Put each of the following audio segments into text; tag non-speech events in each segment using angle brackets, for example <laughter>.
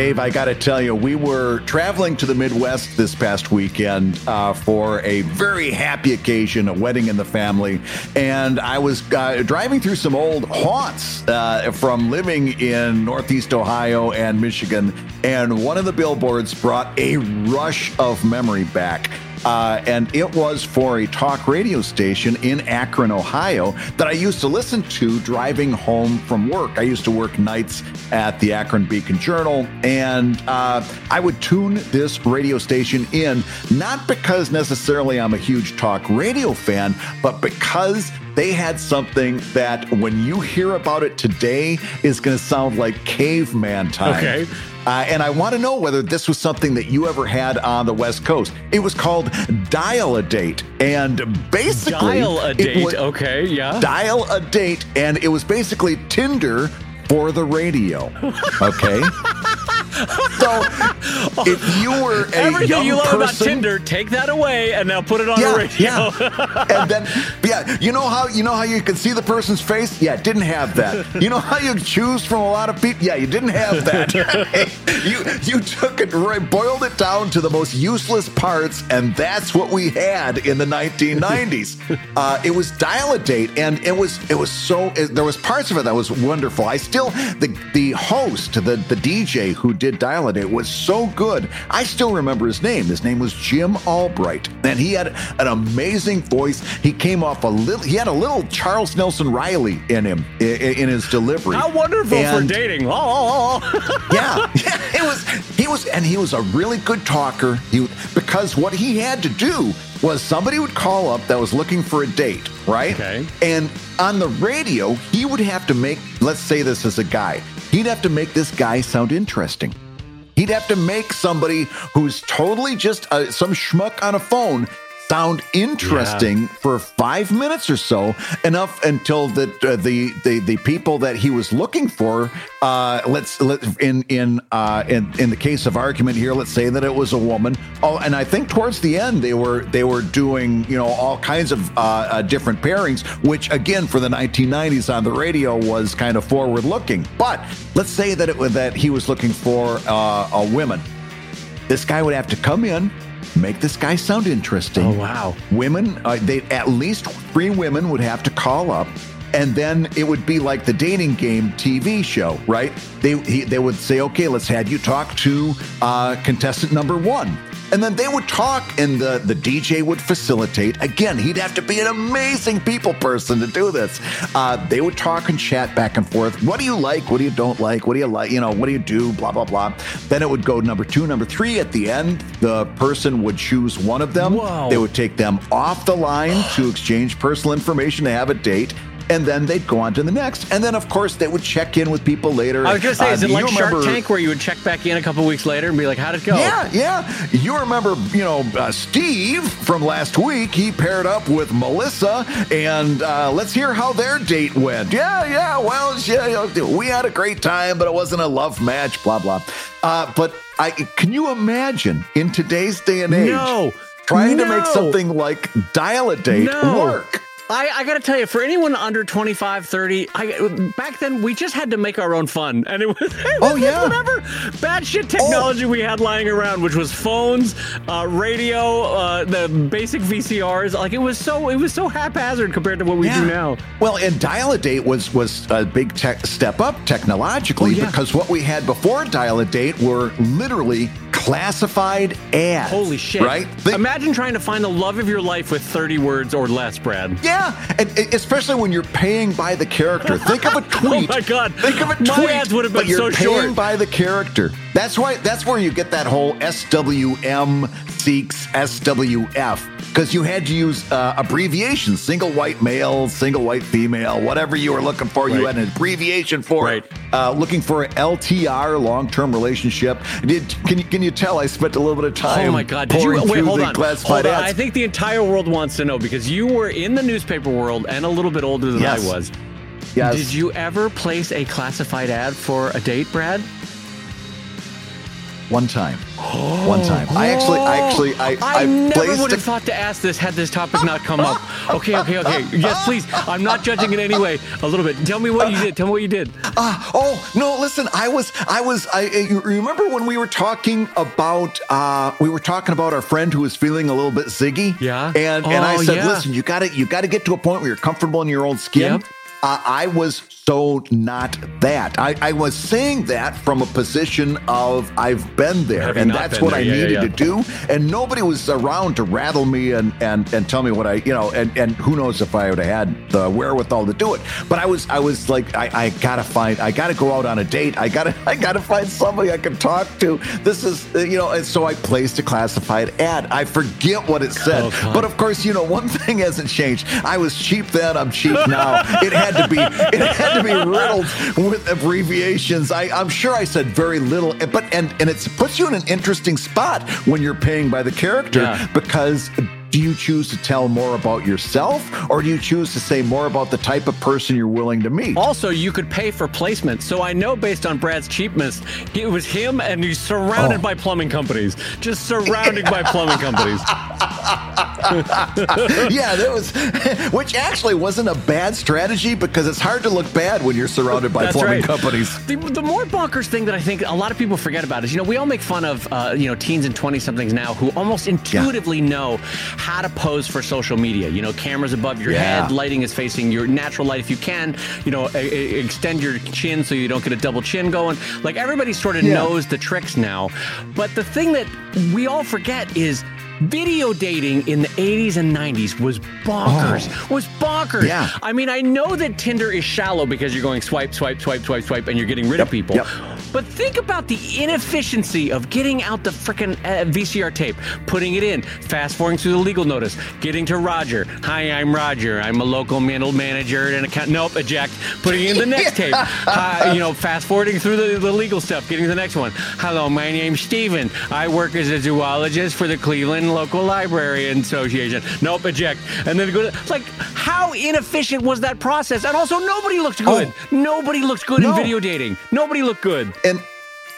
Dave, I got to tell you, we were traveling to the Midwest this past weekend uh, for a very happy occasion, a wedding in the family. And I was uh, driving through some old haunts uh, from living in Northeast Ohio and Michigan. And one of the billboards brought a rush of memory back. Uh, and it was for a talk radio station in Akron, Ohio, that I used to listen to driving home from work. I used to work nights at the Akron Beacon Journal, and uh, I would tune this radio station in, not because necessarily I'm a huge talk radio fan, but because they had something that when you hear about it today is going to sound like caveman time. Okay. Uh, and I want to know whether this was something that you ever had on the West Coast. It was called Dial a Date. And basically, Dial a Date. was- okay, yeah. Dial a Date. And it was basically Tinder for the radio. Okay. <laughs> so <laughs> if you were a Everything young you love person, about Tinder, take that away and now put it on the radio. yeah. and then yeah, you know how you know how you can see the person's face? Yeah, didn't have that. You know how you choose from a lot of people? Yeah, you didn't have that. <laughs> <laughs> you you took it right, boiled it down to the most useless parts, and that's what we had in the 1990s. uh, it was dial a date, and it was it was so it, there was parts of it that was wonderful. I still the the host, the the DJ who did dial It. date was so good. I still remember his name. His name was Jim Albright, and he had an amazing voice. He came off a little. He had a little Charles Nelson Reilly in him in, his delivery. How wonderful And- for dating. <laughs> Oh, yeah, <laughs> yeah, it was. He was, and he was a really good talker. He because what he had to do was somebody would call up that was looking for a date, right? Okay. And on the radio, he would have to make. Let's say this is a guy. He'd have to make this guy sound interesting. He'd have to make somebody who's totally just uh, some schmuck on a phone sound interesting for five minutes or so, enough until that uh, the, the the people that he was looking for, uh, let's let in in uh, in in the case of argument here, let's say that it was a woman. Oh, and I think towards the end they were they were doing you know all kinds of uh, uh, different pairings, which again for the 1990s on the radio was kind of forward looking. But let's say that it that he was looking for uh, a woman. This guy would have to come in, make this guy sound interesting. Oh, wow. Women, uh, they at least three women would have to call up, and then it would be like the dating game TV show, right? They he, they would say, okay, let's have you talk to uh, contestant number one. And then they would talk, and the, the DJ would facilitate. Again, he'd have to be an amazing people person to do this. Uh, they would talk and chat back and forth. What do you like? What do you don't like? What do you like? You know, what do you do? Blah, blah, blah. Then it would go number two, number three. At the end, the person would choose one of them. Whoa. They would take them off the line to exchange personal information to have a date. And then they'd go on to the next. And then, of course, they would check in with people later. I was going to say, Uh, is it like Shark remember- Tank where you would check back in a couple weeks later and be like, how'd it go? yeah, yeah. You remember, you know, uh, Steve from last week. He paired up with Melissa, and uh, let's hear how their date went. Yeah, yeah. Well, yeah, we had a great time, but it wasn't a love match. Blah blah. Uh, but I can you imagine in today's day and age, No. trying to make something like dial a date No. work? I, I got to tell you, for anyone under 25, 30, I, back then we just had to make our own fun. <laughs> And it was, it was Oh, yeah. Oh. whatever bad shit technology we had lying around, which was phones, uh, radio, uh, the basic VCRs. Like it was so, it was so haphazard compared to what we do now. Well, and Dial a Date was was a big tech step up technologically Oh, yeah. because what we had before Dial a Date were literally classified ads. Holy shit. Right? Think- Imagine trying to find the love of your life with 30 words or less, Brad. yeah, and e- especially when you're paying by the character. Think of a <laughs> oh tweet. Oh my God. Think of a tweet. My ads would have been but you're so paying short. by the character. That's why. That's where you get that whole SWM seeks SWF because you had to use uh, abbreviations: single white male, single white female, whatever you were looking for. You had an abbreviation for Right. it. Uh, looking for an LTR, long-term relationship. Did, can you can you tell I spent a little bit of time? Oh my God! Did you wait? Hold on. Classified Hold on. I think the entire world wants to know because you were in the newspaper world and a little bit older than Yes. I was. yes. Did you ever place a classified ad for a date, Brad? One time. One time. I actually, I actually, I, I, never placed would have thought to ask this had this topic not come up. Okay, okay, okay. Yes, please. I'm not judging in any way. A little bit. Tell me what you did. Tell me what you did. Ah, oh no! Listen, I was, I was, I. You remember when we were talking about, uh, we were talking about our friend who was feeling a little bit ziggy. Yeah. And and I Oh, said, yeah. listen, you got to, you got to get to a point where you're comfortable in your own skin. Yep. Uh, I was so not that. I, I was saying that from a position of I've been there, Having and that's what there. I Yeah, needed yeah. to do. And nobody was around to rattle me and and and tell me what I, you know, and and who knows if I would have had the wherewithal to do it. But I was I was like I, I gotta find I gotta go out on a date. I gotta <laughs> I gotta find somebody I can talk to. This is you know, and so I placed a classified ad. I forget what it said, Oh, but of course, you know, <laughs> one thing hasn't changed. I was cheap then. I'm cheap now. it had to be it had to be riddled with abbreviations. I, I'm sure I said very little, but and and it puts you in an interesting spot when you're paying by the character Yeah. because. Do you choose to tell more about yourself, or do you choose to say more about the type of person you're willing to meet? Also, you could pay for placement. So I know based on Brad's cheapness, it was him and he's surrounded Oh. by plumbing companies. Just surrounded by plumbing companies. <laughs> <laughs> yeah, that was, which actually wasn't a bad strategy because it's hard to look bad when you're surrounded by That's plumbing right. companies. The, the more bonkers thing that I think a lot of people forget about is, you know, we all make fun of, uh, you know, teens and 20 somethings now who almost intuitively know how to pose for social media. You know, cameras above your Yeah. head, lighting is facing your natural light if you can, you know, e- e- extend your chin so you don't get a double chin going. Like everybody sort of Yeah. knows the tricks now. But the thing that we all forget is, Video dating in the 80s and 90s was bonkers. Was bonkers. Oh. Yeah. I mean, I know that Tinder is shallow because you're going swipe, swipe, swipe, swipe, swipe, and you're getting rid of people. yep. But think about the inefficiency of getting out the frickin' uh, VCR tape, putting it in, fast forwarding through the legal notice, getting to Roger. Hi, I'm Roger. I'm a local mental manager and account. Nope, eject. Putting in the <laughs> next tape. Hi, you know, fast forwarding through the, the legal stuff, getting to the next one. Hello, my name's Steven. I work as a zoologist for the Cleveland Local Library Association. Nope, eject. And then go to, like, how inefficient was that process? And also, nobody looked good. Oh. Nobody looked good in video dating. Nobody looked good. and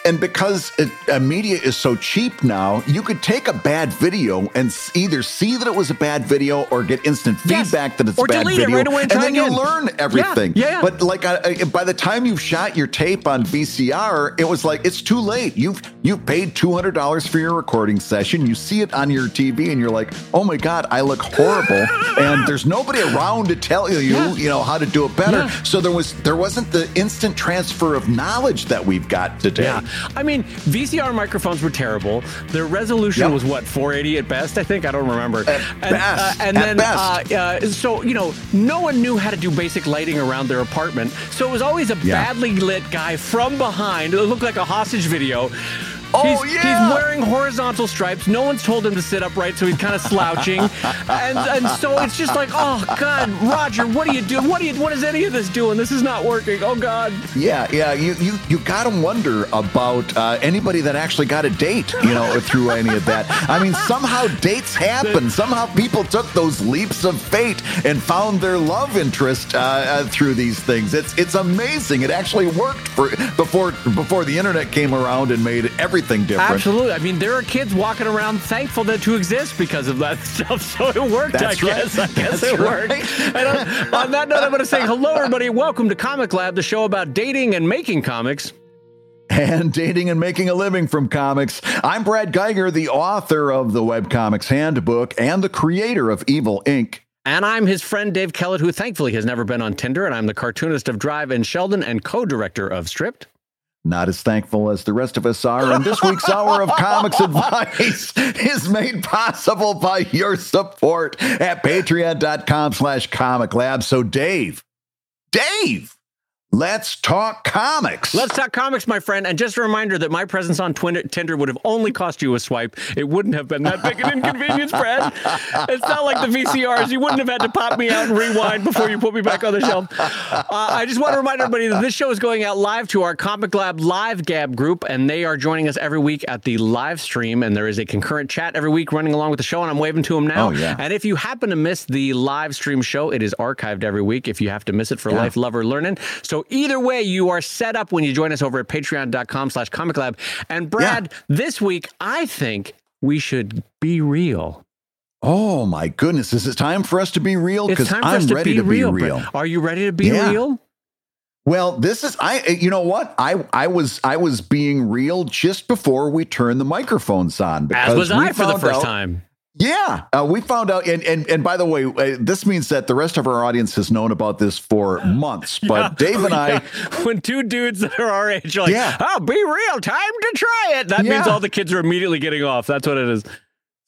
and because it, uh, media is so cheap now, you could take a bad video and s- either see that it was a bad video or get instant Yes. feedback that it's Or a bad video, right and try then you learn everything. Yeah, yeah. But like, uh, uh, by the time you've shot your tape on VCR, it was like it's too late. You've you've paid two hundred dollars for your recording session. You see it on your TV, and you're like, oh my god, I look horrible, <laughs> and there's nobody around to tell you, Yeah. you know, how to do it better. So there was there wasn't the instant transfer of knowledge that we've got today. I mean, VCR microphones were terrible. Their resolution Yep. was what 480 at best, I think. I don't remember. At and, best. uh, and At then, best. Uh, uh, so you know, no one knew how to do basic lighting around their apartment. So it was always a Yeah. badly lit guy from behind. It looked like a hostage video. Oh, he's, yeah. he's wearing horizontal stripes. No one's told him to sit upright, so he's kind of slouching. and and so it's just like, oh God, Roger, what are you doing? What are you? What is any of this doing? This is not working. Oh God. Yeah, yeah. You you you got to wonder about uh, anybody that actually got a date, you know, through any of that. I mean, somehow dates happen. Somehow people took those leaps of fate and found their love interest uh, uh, through these things. It's it's amazing. It actually worked for before before the internet came around and made everything different. Absolutely. I mean, there are kids walking around thankful that to exist because of that <laughs> stuff. So it worked. That's I right. guess. I guess That's it right. worked. And on, on that note, I'm going to say hello, everybody. Welcome to Comic Lab, the show about dating and making comics. and dating and making a living from comics. I'm Brad Guigar, the author of the Webcomics Handbook and the creator of Evil Inc. And I'm his friend Dave Kellett, who thankfully has never been on Tinder. And I'm the cartoonist of Drive and Sheldon and co-director of Stripped. Not as thankful as the rest of us are, and this week's hour of comics advice <laughs> is made possible by your support at patreon.com slash comic lab. So Dave, Dave, let's talk comics. Let's talk comics, my friend. And just a reminder that my presence on Twin- Tinder would have only cost you a swipe. It wouldn't have been that big an inconvenience, Brad. It's not like the VCRs. You wouldn't have had to pop me out and rewind before you put me back on the shelf. Uh, I just want to remind everybody that this show is going out live to our Comic Lab Live Gab group, and they are joining us every week at the live stream. And there is a concurrent chat every week running along with the show, and I'm waving to them now. Oh, yeah. And if you happen to miss the live stream show, it is archived every week if you have to miss it for Yeah. life, love, or learning. So So either way, you are set up when you join us over at patreon.com slash comic lab. And Brad, yeah. this week, I think we should be real. Oh my goodness. Is it time for us to be real? Because I'm ready to be real. Be real. Are you ready to be yeah. real? Well, this is I you know what? I I was I was being real just before we turned the microphones on because As was I for the first out, time. Yeah, uh, we found out, and, and and by the way, uh, this means that the rest of our audience has known about this for <laughs> months. But yeah, Dave and <laughs> I, when two dudes that are our age are like, yeah. "Oh, be real, time to try it," that yeah. means all the kids are immediately getting off. That's what it is.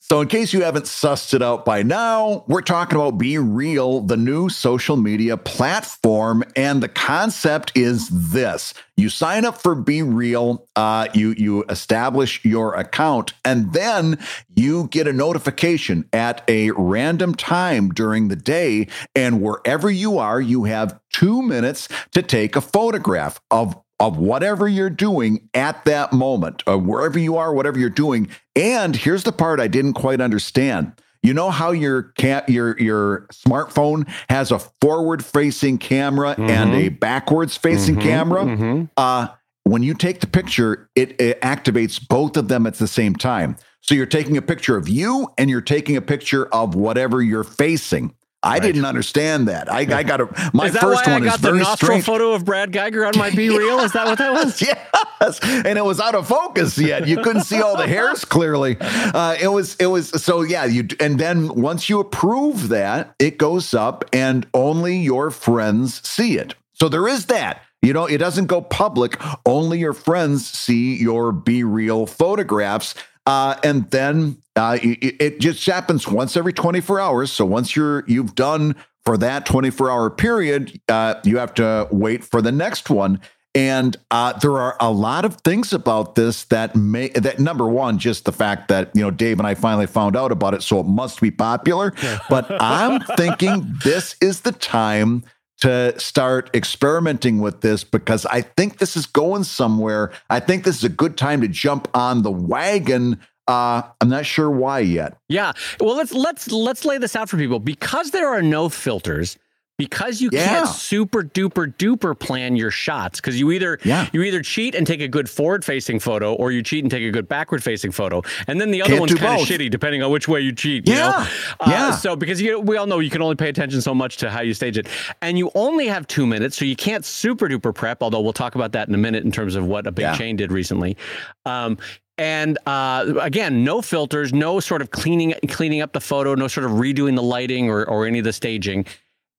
So, in case you haven't sussed it out by now, we're talking about Be Real, the new social media platform. And the concept is this you sign up for Be Real, uh, you, you establish your account, and then you get a notification at a random time during the day. And wherever you are, you have two minutes to take a photograph of of whatever you're doing at that moment, or wherever you are, whatever you're doing. And here's the part I didn't quite understand. You know how your cat your your smartphone has a forward facing camera mm-hmm. and a backwards facing mm-hmm. camera? Mm-hmm. Uh, when you take the picture, it, it activates both of them at the same time. So you're taking a picture of you and you're taking a picture of whatever you're facing. I right. didn't understand that. I, I got a <laughs> my is that first why one I got is very the nostril strange. photo of Brad Guigar on my Be <laughs> Real. Is that what that was? <laughs> yes, and it was out of focus yet. You couldn't see all the hairs clearly. Uh, it was it was so yeah. You and then once you approve that, it goes up, and only your friends see it. So there is that. You know, it doesn't go public. Only your friends see your Be Real photographs. Uh, and then uh, it, it, just happens once every 24 hours. So once you're you've done for that 24 hour period, uh, you have to wait for the next one. And uh, there are a lot of things about this that may that number one, just the fact that you know Dave and I finally found out about it, so it must be popular. <laughs> but I'm thinking this is the time to start experimenting with this because I think this is going somewhere. I think this is a good time to jump on the wagon. Uh, I'm not sure why yet. Yeah. Well, let's let's let's lay this out for people because there are no filters because you yeah. can't super duper duper plan your shots because you either yeah. you either cheat and take a good forward facing photo or you cheat and take a good backward facing photo and then the other can't one's kind of shitty depending on which way you cheat yeah. you know uh, yeah so because you we all know you can only pay attention so much to how you stage it and you only have two minutes so you can't super duper prep although we'll talk about that in a minute in terms of what a big yeah. chain did recently um, and uh, again, no filters, no sort of cleaning cleaning up the photo, no sort of redoing the lighting or, or any of the staging.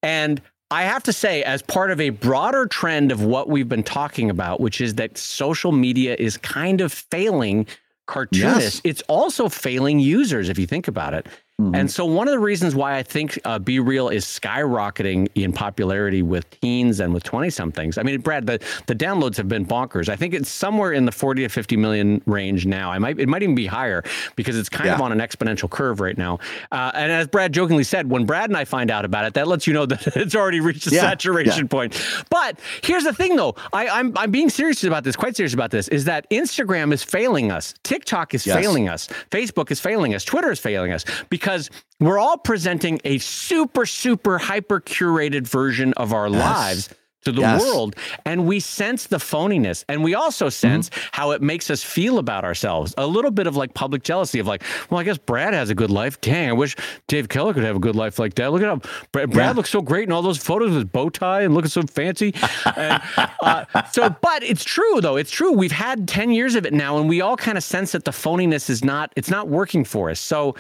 And I have to say, as part of a broader trend of what we've been talking about, which is that social media is kind of failing cartoonists, yes. it's also failing users, if you think about it. Mm-hmm. And so, one of the reasons why I think uh, Be Real is skyrocketing in popularity with teens and with 20 somethings. I mean, Brad, the, the downloads have been bonkers. I think it's somewhere in the 40 to 50 million range now. I might It might even be higher because it's kind yeah. of on an exponential curve right now. Uh, and as Brad jokingly said, when Brad and I find out about it, that lets you know that <laughs> it's already reached a yeah. saturation yeah. point. But here's the thing, though I, I'm, I'm being serious about this, quite serious about this, is that Instagram is failing us, TikTok is yes. failing us, Facebook is failing us, Twitter is failing us because because we're all presenting a super, super hyper curated version of our yes. lives to the yes. world and we sense the phoniness and we also sense mm-hmm. how it makes us feel about ourselves a little bit of like public jealousy of like well i guess brad has a good life dang i wish dave kellett could have a good life like that look at him brad, brad yeah. looks so great in all those photos with bow tie and looking so fancy and, uh, so but it's true though it's true we've had 10 years of it now and we all kind of sense that the phoniness is not it's not working for us so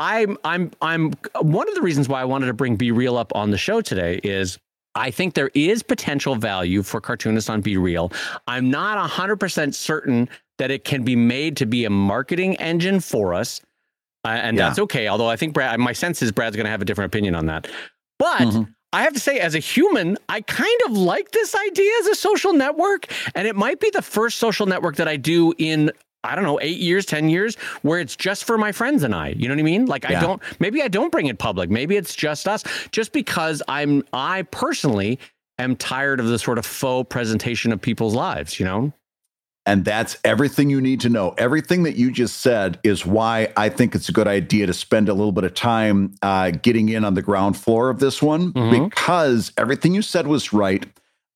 I'm I'm I'm one of the reasons why I wanted to bring Be Real up on the show today is I think there is potential value for cartoonists on Be Real. I'm not 100% certain that it can be made to be a marketing engine for us. Uh, and yeah. that's okay. Although I think Brad, my sense is Brad's going to have a different opinion on that. But mm-hmm. I have to say, as a human, I kind of like this idea as a social network. And it might be the first social network that I do in I don't know, eight years, 10 years, where it's just for my friends and I. You know what I mean? Like, yeah. I don't, maybe I don't bring it public. Maybe it's just us, just because I'm, I personally am tired of the sort of faux presentation of people's lives, you know? And that's everything you need to know. Everything that you just said is why I think it's a good idea to spend a little bit of time uh, getting in on the ground floor of this one, mm-hmm. because everything you said was right.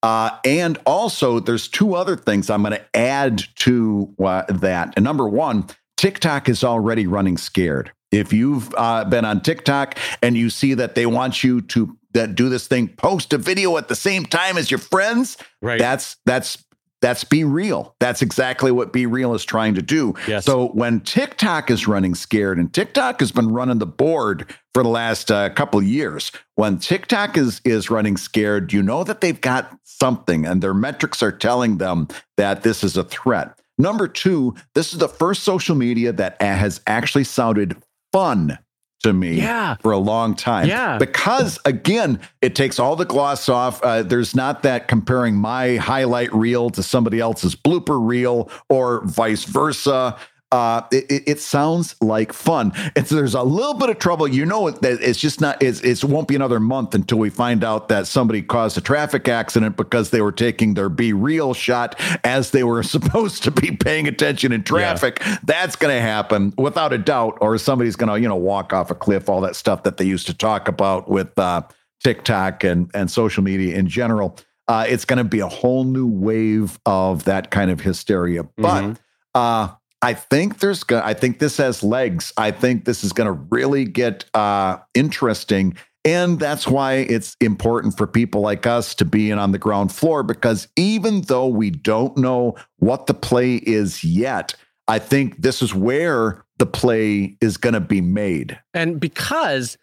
Uh, and also, there's two other things I'm going to add to uh, that. And number one, TikTok is already running scared. If you've uh, been on TikTok and you see that they want you to that do this thing, post a video at the same time as your friends, Right. that's that's that's be real. That's exactly what be real is trying to do. Yes. So when TikTok is running scared, and TikTok has been running the board for the last uh, couple of years, when TikTok is is running scared, you know that they've got something, and their metrics are telling them that this is a threat. Number two, this is the first social media that has actually sounded fun to me Yeah. for a long time. Yeah. Because again, it takes all the gloss off. Uh, there's not that comparing my highlight reel to somebody else's blooper reel or vice versa. Uh, it, it- sounds like fun. It's there's a little bit of trouble. You know that it's just not. It's, it won't be another month until we find out that somebody caused a traffic accident because they were taking their be real shot as they were <laughs> supposed to be paying attention in traffic. That's going to happen without a doubt. Or somebody's going to you know walk off a cliff. All that stuff that they used to talk about with uh, TikTok and and social media in general. Uh, it's going to be a whole new wave of that kind of hysteria. But Mhm. uh, I think there's go- I think this has legs. I think this is going to really get uh, interesting. And that's why it's important for people like us to be in on the ground floor because even though we don't know what the play is yet, I think this is where the play is going to be made. And because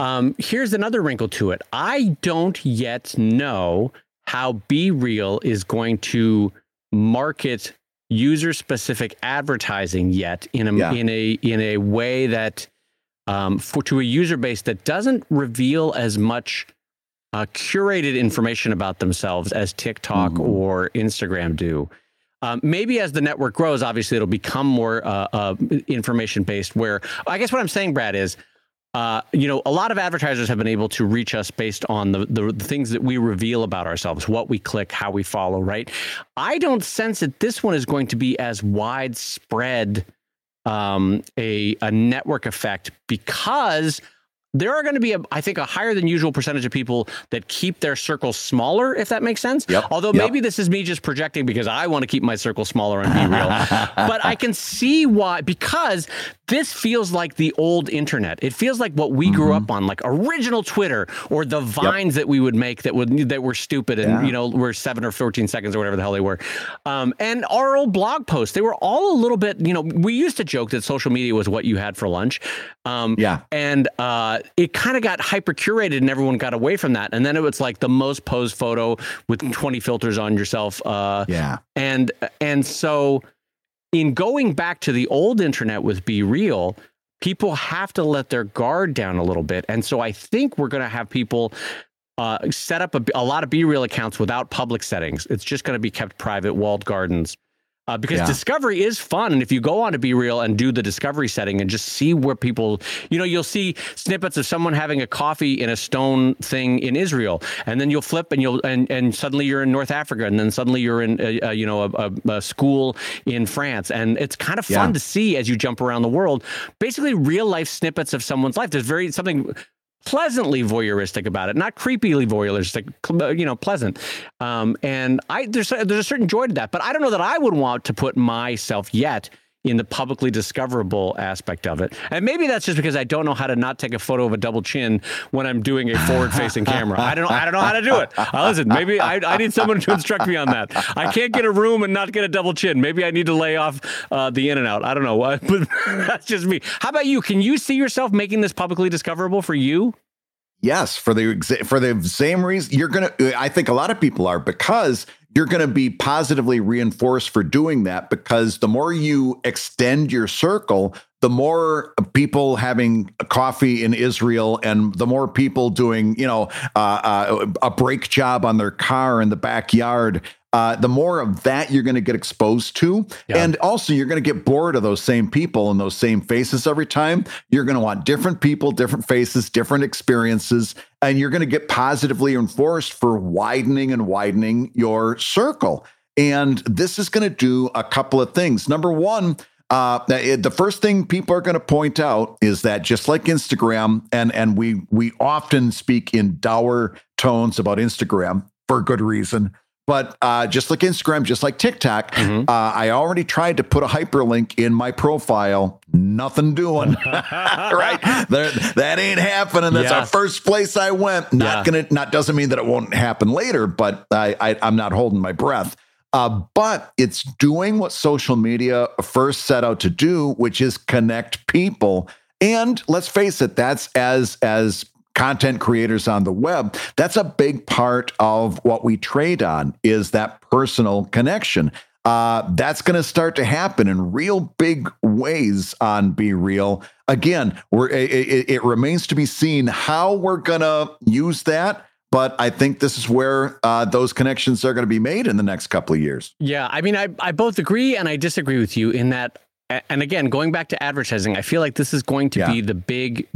um, here's another wrinkle to it. I don't yet know how Be Real is going to market user specific advertising yet in a Yeah. in a in a way that um, for to a user base that doesn't reveal as much uh, curated information about themselves as TikTok Mhm. or Instagram do. Um, maybe as the network grows, obviously it'll become more uh, uh, information based. Where I guess what I'm saying, Brad, is uh, you know a lot of advertisers have been able to reach us based on the, the the things that we reveal about ourselves, what we click, how we follow. Right? I don't sense that this one is going to be as widespread um, a a network effect because there are going to be, a, I think, a higher than usual percentage of people that keep their circles smaller, if that makes sense. Yep. Although Yep. maybe this is me just projecting because I want to keep my circle smaller and be real. <laughs> but I can see why, because this feels like the old internet. It feels like what we grew Mm-hmm. up on, like original Twitter or the vines that we would make that would that were stupid and Yeah. you know were seven or fourteen seconds or whatever the hell they were. Um, and our old blog posts, they were all a little bit. You know, we used to joke that social media was what you had for lunch. Um, Yeah. and uh, it kind of got hyper curated and everyone got away from that and then it was like the most posed photo with 20 filters on yourself uh, Yeah. and and so in going back to the old internet with be real people have to let their guard down a little bit and so i think we're going to have people uh, set up a, a lot of be real accounts without public settings it's just going to be kept private walled gardens uh, because Yeah. discovery is fun and if you go on to be real and do the discovery setting and just see where people you know you'll see snippets of someone having a coffee in a stone thing in israel and then you'll flip and you'll and, and suddenly you're in north africa and then suddenly you're in a, a, you know a, a, a school in france and it's kind of fun Yeah. to see as you jump around the world basically real life snippets of someone's life there's very something pleasantly voyeuristic about it, not creepily voyeuristic, you know, pleasant. Um, and I there's there's a certain joy to that, but I don't know that I would want to put myself yet in the publicly discoverable aspect of it. And maybe that's just because I don't know how to not take a photo of a double chin when I'm doing a forward-facing camera. I don't know. I don't know how to do it. Uh, listen, maybe I, I need someone to instruct me on that. I can't get a room and not get a double chin. Maybe I need to lay off uh, the in and out. I don't know. <laughs> But that's just me. How about you? Can you see yourself making this publicly discoverable for you? Yes, for the for the same reason you're gonna. I think a lot of people are because you're going to be positively reinforced for doing that. Because the more you extend your circle, the more people having a coffee in Israel, and the more people doing, you know, uh, uh, a brake job on their car in the backyard. Uh, the more of that you're going to get exposed to. Yeah. And also, you're going to get bored of those same people and those same faces every time. You're going to want different people, different faces, different experiences, and you're going to get positively enforced for widening and widening your circle. And this is going to do a couple of things. Number one, uh, the first thing people are going to point out is that just like Instagram, and and we we often speak in dour tones about Instagram. for good reason. But uh, just like Instagram, just like TikTok, Mhm. uh, I already tried to put a hyperlink in my profile. Nothing doing. <laughs> right? There, that ain't happening. That's Yeah. our first place I went. Not Yeah. gonna. Not doesn't mean that it won't happen later, but I, I I'm not holding my breath. Uh, but it's doing what social media first set out to do, which is connect people. And let's face it, that's as as content creators on the web, that's a big part of what we trade on is that personal connection. Uh, that's going to start to happen in real big ways on Be Real. Again, we're, it, it, remains to be seen how we're going to use that. But I think this is where uh, those connections are going to be made in the next couple of years. Yeah, I mean, I, I both agree and I disagree with you in that. And again, going back to advertising, I feel like this is going to Yeah. be the big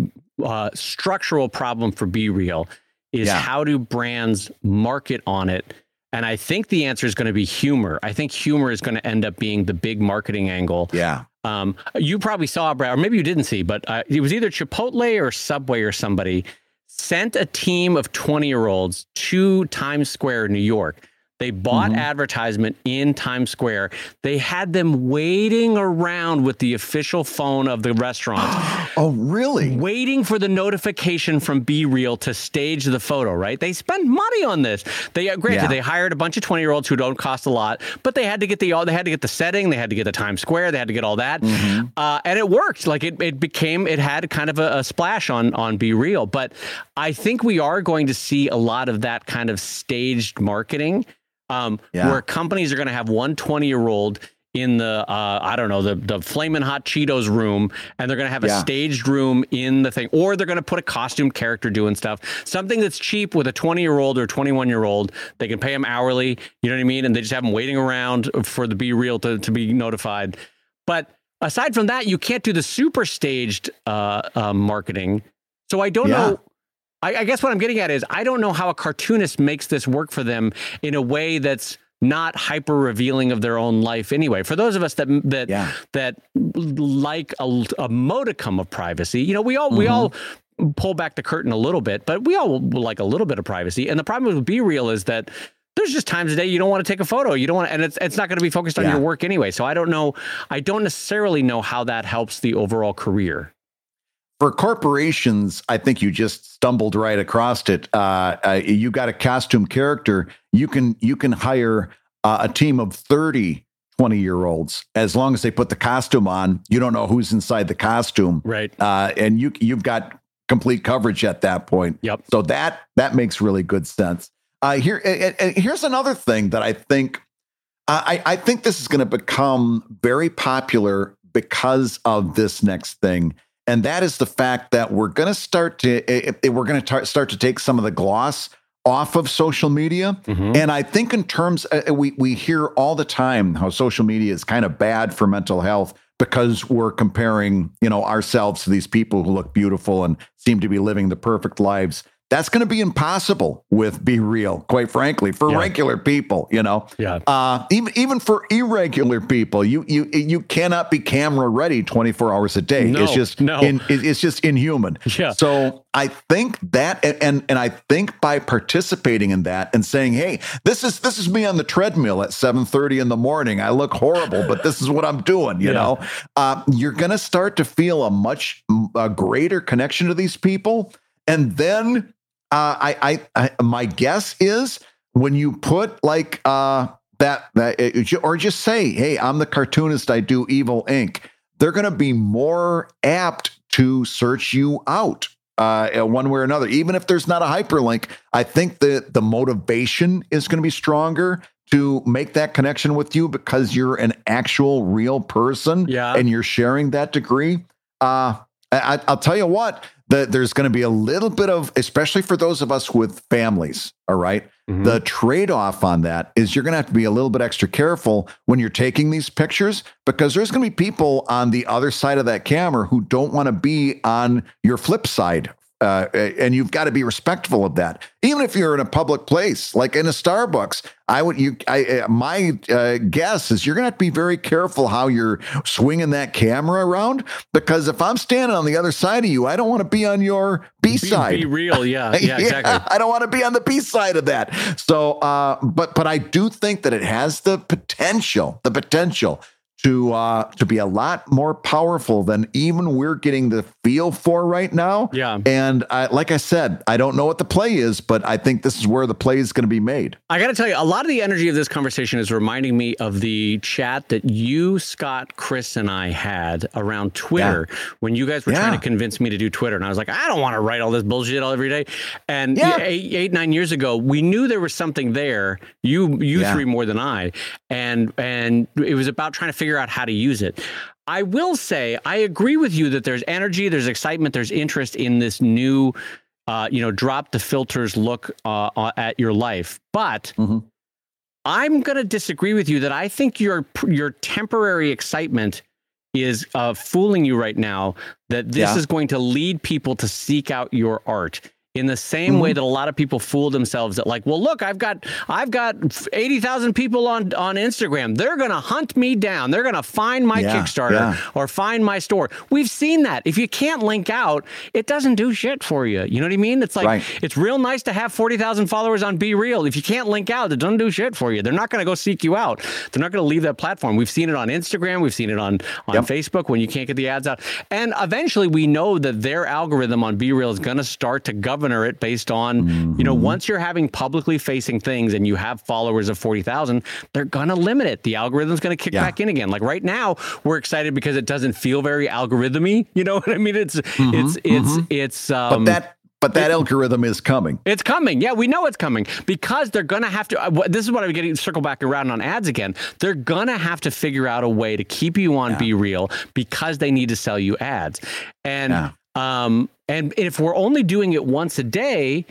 uh, structural problem for Be Real is Yeah. how do brands market on it? And I think the answer is going to be humor. I think humor is going to end up being the big marketing angle. Yeah. Um, you probably saw, Brad, or maybe you didn't see, but uh, it was either Chipotle or Subway or somebody sent a team of 20 year olds to Times Square, New York. They bought Mhm. advertisement in Times Square. They had them waiting around with the official phone of the restaurant, <gasps> Oh, really? waiting for the notification from Be Real to stage the photo, right? They spent money on this. They uh, granted Yeah. they hired a bunch of 20 year olds who don't cost a lot, but they had to get the all they had to get the setting, they had to get the Times Square, they had to get all that. Mm-hmm. Uh, and it worked. Like it, it became it had kind of a, a splash on on Be Real. But I think we are going to see a lot of that kind of staged marketing um, Yeah. where companies are going to have one 20 year old in the uh, I don't know the the flaming hot Cheetos room, and they're going to have a Yeah. staged room in the thing, or they're going to put a costume character doing stuff, something that's cheap with a 20 year old or 21 year old. They can pay them hourly, you know what I mean, and they just have them waiting around for the be real to to be notified. But aside from that, you can't do the super staged uh, uh, marketing. So I don't Yeah. know. I, I guess what I'm getting at is I don't know how a cartoonist makes this work for them in a way that's not hyper revealing of their own life anyway. For those of us that that Yeah. that like a, a modicum of privacy, you know, we all we Mhm. all pull back the curtain a little bit, but we all like a little bit of privacy. And the problem with Be Real is that there's just times a day you don't want to take a photo. You don't want, and it's it's not going to be focused on Yeah. your work anyway. So I don't know. I don't necessarily know how that helps the overall career. For corporations, I think you just stumbled right across it. Uh, uh, you got a costume character. You can you can hire uh, a team of 30 20 year olds as long as they put the costume on. You don't know who's inside the costume, Right. uh, and you you've got complete coverage at that point. Yep. So that that makes really good sense. Uh, here, here's another thing that I think I, I think this is going to become very popular because of this next thing, and that is the fact that we're going to start to eh, eh, we're going to start to take some of the gloss off of social media. Mhm. And I think in terms, uh, we we hear all the time how social media is kind of bad for mental health because we're comparing, you know, ourselves to these people who look beautiful and seem to be living the perfect lives. That's going to be impossible with Be Real, quite frankly, for Yeah. regular people. You know, Yeah. uh, even even for irregular people, you you you cannot be camera ready twenty four hours a day. No, it's just no. in, it's just inhuman. Yeah. So I think that, and, and I think by participating in that and saying, "Hey, this is this is me on the treadmill at seven thirty in the morning. I look horrible, but this is what I'm doing." You Yeah. know, uh, you're going to start to feel a much a greater connection to these people, and then uh, I, I, I my guess is when you put like uh, that that or just say, "Hey, I'm the cartoonist. I do Evil Inc." They're going to be more apt to search you out uh, one way or another. Even if there's not a hyperlink, I think the the motivation is going to be stronger to make that connection with you because you're an actual real person Yeah. and you're sharing that degree. Uh, I, I'll tell you what, the, there's going to be a little bit of, especially for those of us with families. All right? Mhm. The trade off on that is you're going to have to be a little bit extra careful when you're taking these pictures because there's going to be people on the other side of that camera who don't want to be on your flip side uh, and you've got to be respectful of that. Even if you're in a public place, like in a Starbucks, I would you. I uh, my uh, guess is you're going to have to be very careful how you're swinging that camera around because if I'm standing on the other side of you, I don't want to be on your B side. Be, be, real, yeah, <laughs> yeah, exactly. I don't want to be on the B side of that. So, uh, but but I do think that it has the potential, the potential to uh, to be a lot more powerful than even we're getting the feel for right now. Yeah. And I, like I said, I don't know what the play is, but I think this is where the play is going to be made. I got to tell you, a lot of the energy of this conversation is reminding me of the chat that you, Scott, Chris, and I had around Twitter yeah. when you guys were yeah. trying to convince me to do Twitter, and I was like, I don't want to write all this bullshit all every day. And yeah. eight, eight, nine years ago, we knew there was something there. You, you three more than I, and and it was about trying to figure out how to use it. I will say I agree with you that there's energy, there's excitement, there's interest in this new, uh, you know, drop the filters look uh, uh at your life. But mm-hmm. I'm going to disagree with you that I think your your temporary excitement is uh, fooling you right now. That this yeah. is going to lead people to seek out your art in the same mm-hmm. way that a lot of people fool themselves that like well look i've got i've got 80,000 people on on instagram. They're going to hunt me down. They're going to find my yeah, kickstarter yeah. or find my store. We've seen that. If you can't link out it doesn't do shit for you. You know what i mean? It's like right. it's real nice to have 40,000 followers on be real. If you can't link out it doesn't do shit for you. They're not going to go seek you out. They're not going to leave that platform. We've seen it on instagram. We've seen it on on yep. facebook when you can't get the ads out. And eventually we know that their algorithm on be real is going to start to govern governor it based on, mm-hmm. you know, mm-hmm. once you're having publicly facing things and you have followers of 40,000, they're going to limit it. The algorithm's going to kick yeah. back in again. Like right now, we're excited because it doesn't feel very algorithmy. <laughs> You know what I mean? It's, mm-hmm. it's, it's, mm-hmm. it's, um, but that, but that algorithm is coming. It's coming. Yeah, we know it's coming because they're going to have to. Uh, this is what I'm getting circle back around on ads again. They're going to have to figure out a way to keep you on yeah. Be Real because they need to sell you ads. And yeah. um, and if we're only doing it once a day,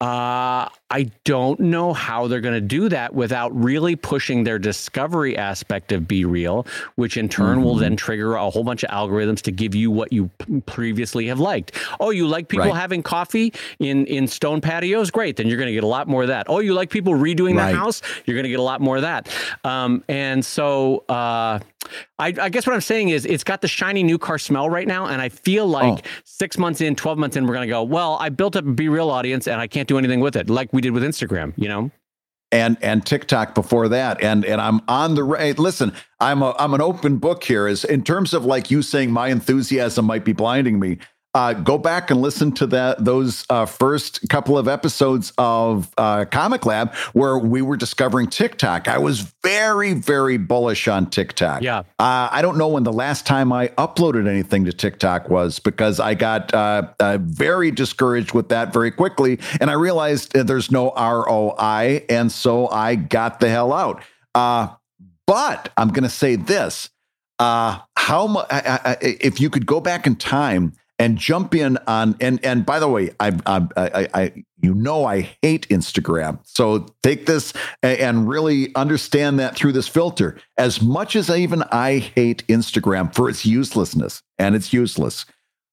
uh, I don't know how they're going to do that without really pushing their discovery aspect of Be Real, which in turn mm-hmm. will then trigger a whole bunch of algorithms to give you what you previously have liked. Oh, you like people right. having coffee in in stone patios? Great, then you're going to get a lot more of that. Oh, you like people redoing right. the house? You're going to get a lot more of that. Um, and so. Uh, I, I, guess what I'm saying is it's got the shiny new car smell right now. And I feel like oh. six months in, 12 months in, we're going to go, well, I built up a Be Real audience and I can't do anything with it like we did with Instagram, you know? and and TikTok before that. And and I'm on the right. Listen, I'm a I'm an open book here. Is in terms of like you saying my enthusiasm might be blinding me uh, go back and listen to that those uh, first couple of episodes of uh, Comic Lab where we were discovering TikTok. I was very, very bullish on TikTok. Yeah. Uh, I don't know when the last time I uploaded anything to TikTok was because I got uh, uh, very discouraged with that very quickly, and I realized there's no ROI, and so I got the hell out. but I'm going to say this: how much if you could go back in time and jump in on and and by the way I, I I, I you know I hate Instagram so take this and really understand that through this filter as much as even I hate Instagram for its uselessness and it's useless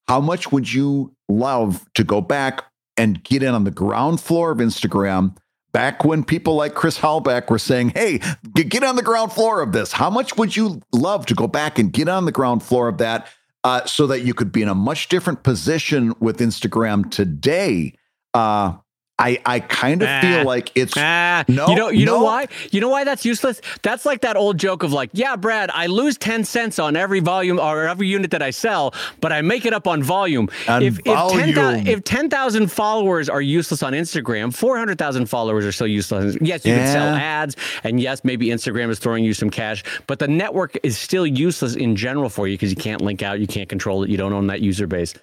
how much would you love to go back and get in on the ground floor of Instagram back when people like Chris Hallbeck were saying, hey, get on the ground floor of this. How much would you love to go back and get on the ground floor of that uh, so that you could be in a much different position with Instagram today. Uh, I, I kind of feel like it's no. You know you no. know why? You know why that's useless? That's like that old joke of like, yeah, Brad, I lose ten cents on every volume or every unit that I sell, but I make it up on volume. On if volume. if ten thousand followers are useless on Instagram, four hundred thousand followers are still useless. Yes, you yeah. can sell ads, and yes, maybe Instagram is throwing you some cash, but the network is still useless in general for you because you can't link out, you can't control it, you don't own that user base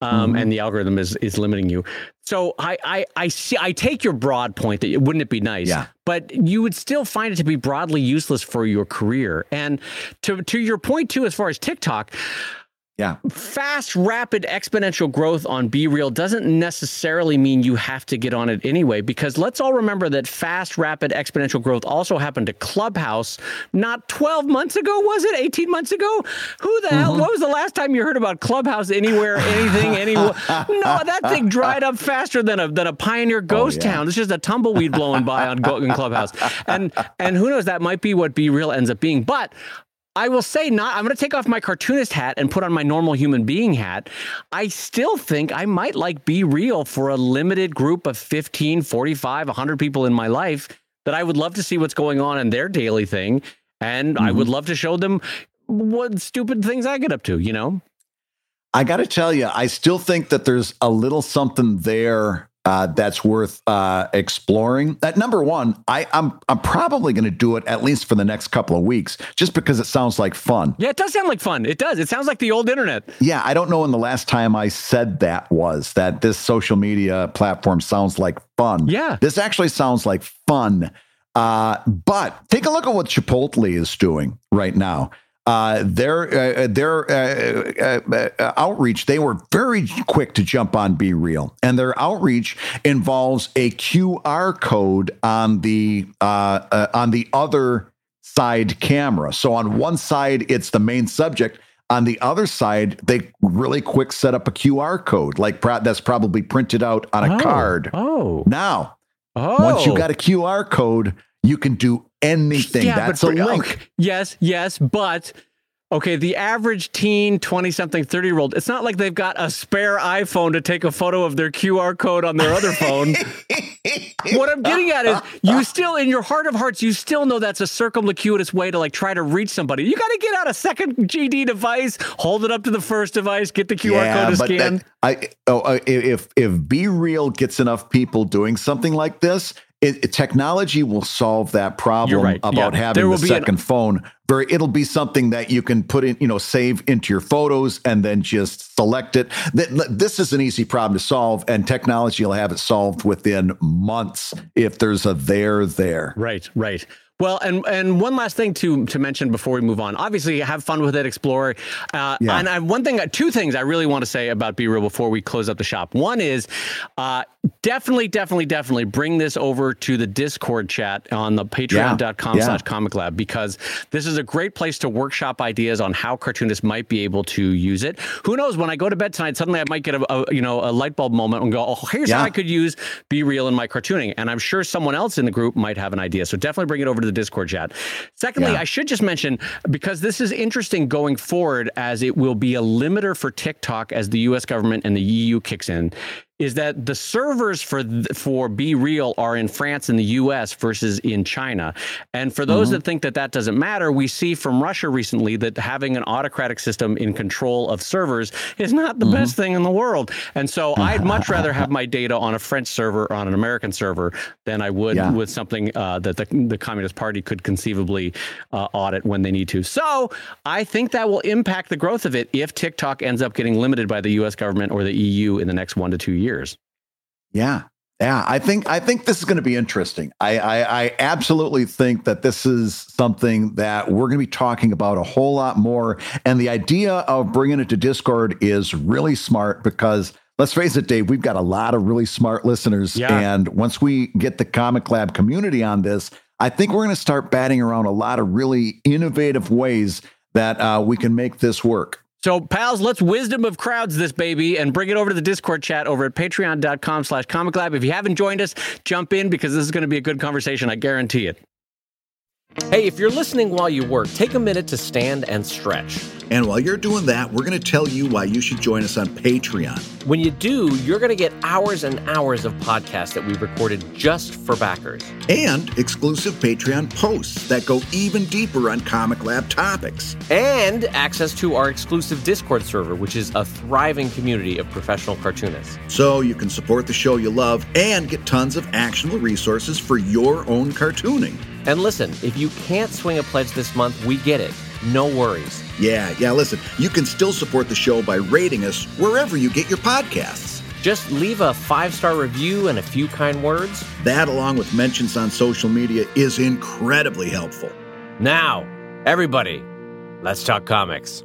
um, mm-hmm. and the algorithm is is limiting you. So I, I I see I take your broad point that wouldn't it be nice? Yeah. But you would still find it to be broadly useless for your career. And to to your point too, as far as TikTok, Yeah. Fast, rapid, exponential growth on Be Real doesn't necessarily mean you have to get on it anyway, because let's all remember that fast, rapid, exponential growth also happened to Clubhouse not 12 months ago, was it? 18 months ago? Who the mm-hmm. hell? What was the last time you heard about Clubhouse anywhere, anything, anywhere? no, that thing dried up faster than a than a pioneer oh, ghost oh, yeah. town. It's just a tumbleweed blowing by on Clubhouse. And and who knows, that might be what Be Real ends up being. But I will say not I'm going to take off my cartoonist hat and put on my normal human being hat. I still think I might like be real for a limited group of 15, 45, 100 people in my life that I would love to see what's going on in their daily thing and mm-hmm. I would mm-hmm. love to show them what stupid things I get up to, you know. I got to tell you, I still think that there's a little something there uh, that's worth uh, exploring. At number one, I, I'm I'm probably going to do it at least for the next couple of weeks, just because it sounds like fun. Yeah, it does sound like fun. It does. It sounds like the old internet. Yeah, I don't know when the last time I said that was that this social media platform sounds like fun. Yeah, this actually sounds like fun. Uh, but take a look at what Chipotle is doing right now uh, their uh, their uh, uh, uh, outreach, they were very quick to jump on Be Real, and their outreach involves a QR code on the uh, on the other side camera. So on one side, it's the main subject. On the other side, they really quick set up a QR code, like that's probably printed out on a oh, card. Oh, now oh. once you got a QR code, you can do anything. Yeah, That's but, a link. yes, yes, but okay, the average teen, 20 something, 30 year old, it's not like they've got a spare iPhone to take a photo of their QR code on their other phone. <laughs> what I'm getting at is you still, in your heart of hearts, you still know that's a circumlocuitous way to like try to reach somebody. You got to get out a second GD device, hold it up to the first device, get the QR yeah, code to scan. That, I, oh, uh, if, if Be Real gets enough people doing something like this, it, technology will solve that problem right. about yeah. having the second an- phone. Very, it'll be something that you can put in, you know, save into your photos and then just select it. This is an easy problem to solve, and technology will have it solved within months if there's a there there. Right, right. Well, and and one last thing to to mention before we move on. Obviously, have fun with it, explore. Uh, yeah. And I, one thing, two things I really want to say about Be Real before we close up the shop. One is uh, definitely, definitely, definitely bring this over to the Discord chat on the patreon.com yeah. slash comic lab because this is a great place to workshop ideas on how cartoonists might be able to use it. Who knows? When I go to bed tonight, suddenly I might get a, a you know a light bulb moment and go, oh, here's yeah. how I could use Be Real in my cartooning. And I'm sure someone else in the group might have an idea. So definitely bring it over to the Discord chat. Secondly, yeah. I should just mention because this is interesting going forward as it will be a limiter for TikTok as the US government and the EU kicks in is that the servers for for Be Real are in France and the U.S. versus in China. And for those mm-hmm. that think that that doesn't matter, we see from Russia recently that having an autocratic system in control of servers is not the mm-hmm. best thing in the world. And so I'd much rather have <laughs> my data on a French server or on an American server than I would yeah. with something uh, that the, the Communist Party could conceivably uh, audit when they need to. So I think that will impact the growth of it if TikTok ends up getting limited by the U.S. government or the EU in the next one to two years years. Yeah. Yeah, I think I think this is going to be interesting. I, I, I absolutely think that this is something that we're going to be talking about a whole lot more. And the idea of bringing it to Discord is really smart because let's face it, Dave, we've got a lot of really smart listeners. Yeah. And once we get the Comic Lab community on this, I think we're going to start batting around a lot of really innovative ways that uh, we can make this work. So, pals, let's wisdom of crowds this baby and bring it over to the Discord chat over at patreon.com slash comic lab. If you haven't joined us, jump in because this is going to be a good conversation. I guarantee it. Hey, if you're listening while you work, take a minute to stand and stretch. And while you're doing that, we're going to tell you why you should join us on Patreon. When you do, you're going to get hours and hours of podcasts that we've recorded just for backers. And exclusive Patreon posts that go even deeper on Comic Lab topics. And access to our exclusive Discord server, which is a thriving community of professional cartoonists. So you can support the show you love and get tons of actionable resources for your own cartooning. And listen, if you can't swing a pledge this month, we get it. No worries. Yeah, yeah, listen, you can still support the show by rating us wherever you get your podcasts. Just leave a five star review and a few kind words. That, along with mentions on social media, is incredibly helpful. Now, everybody, let's talk comics.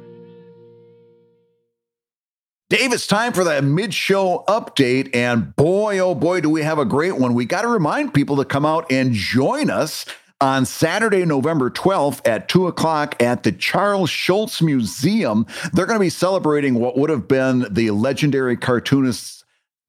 Dave, it's time for that mid show update. And boy, oh boy, do we have a great one. We got to remind people to come out and join us on Saturday, November 12th at 2 o'clock at the Charles Schulz Museum. They're going to be celebrating what would have been the legendary cartoonist's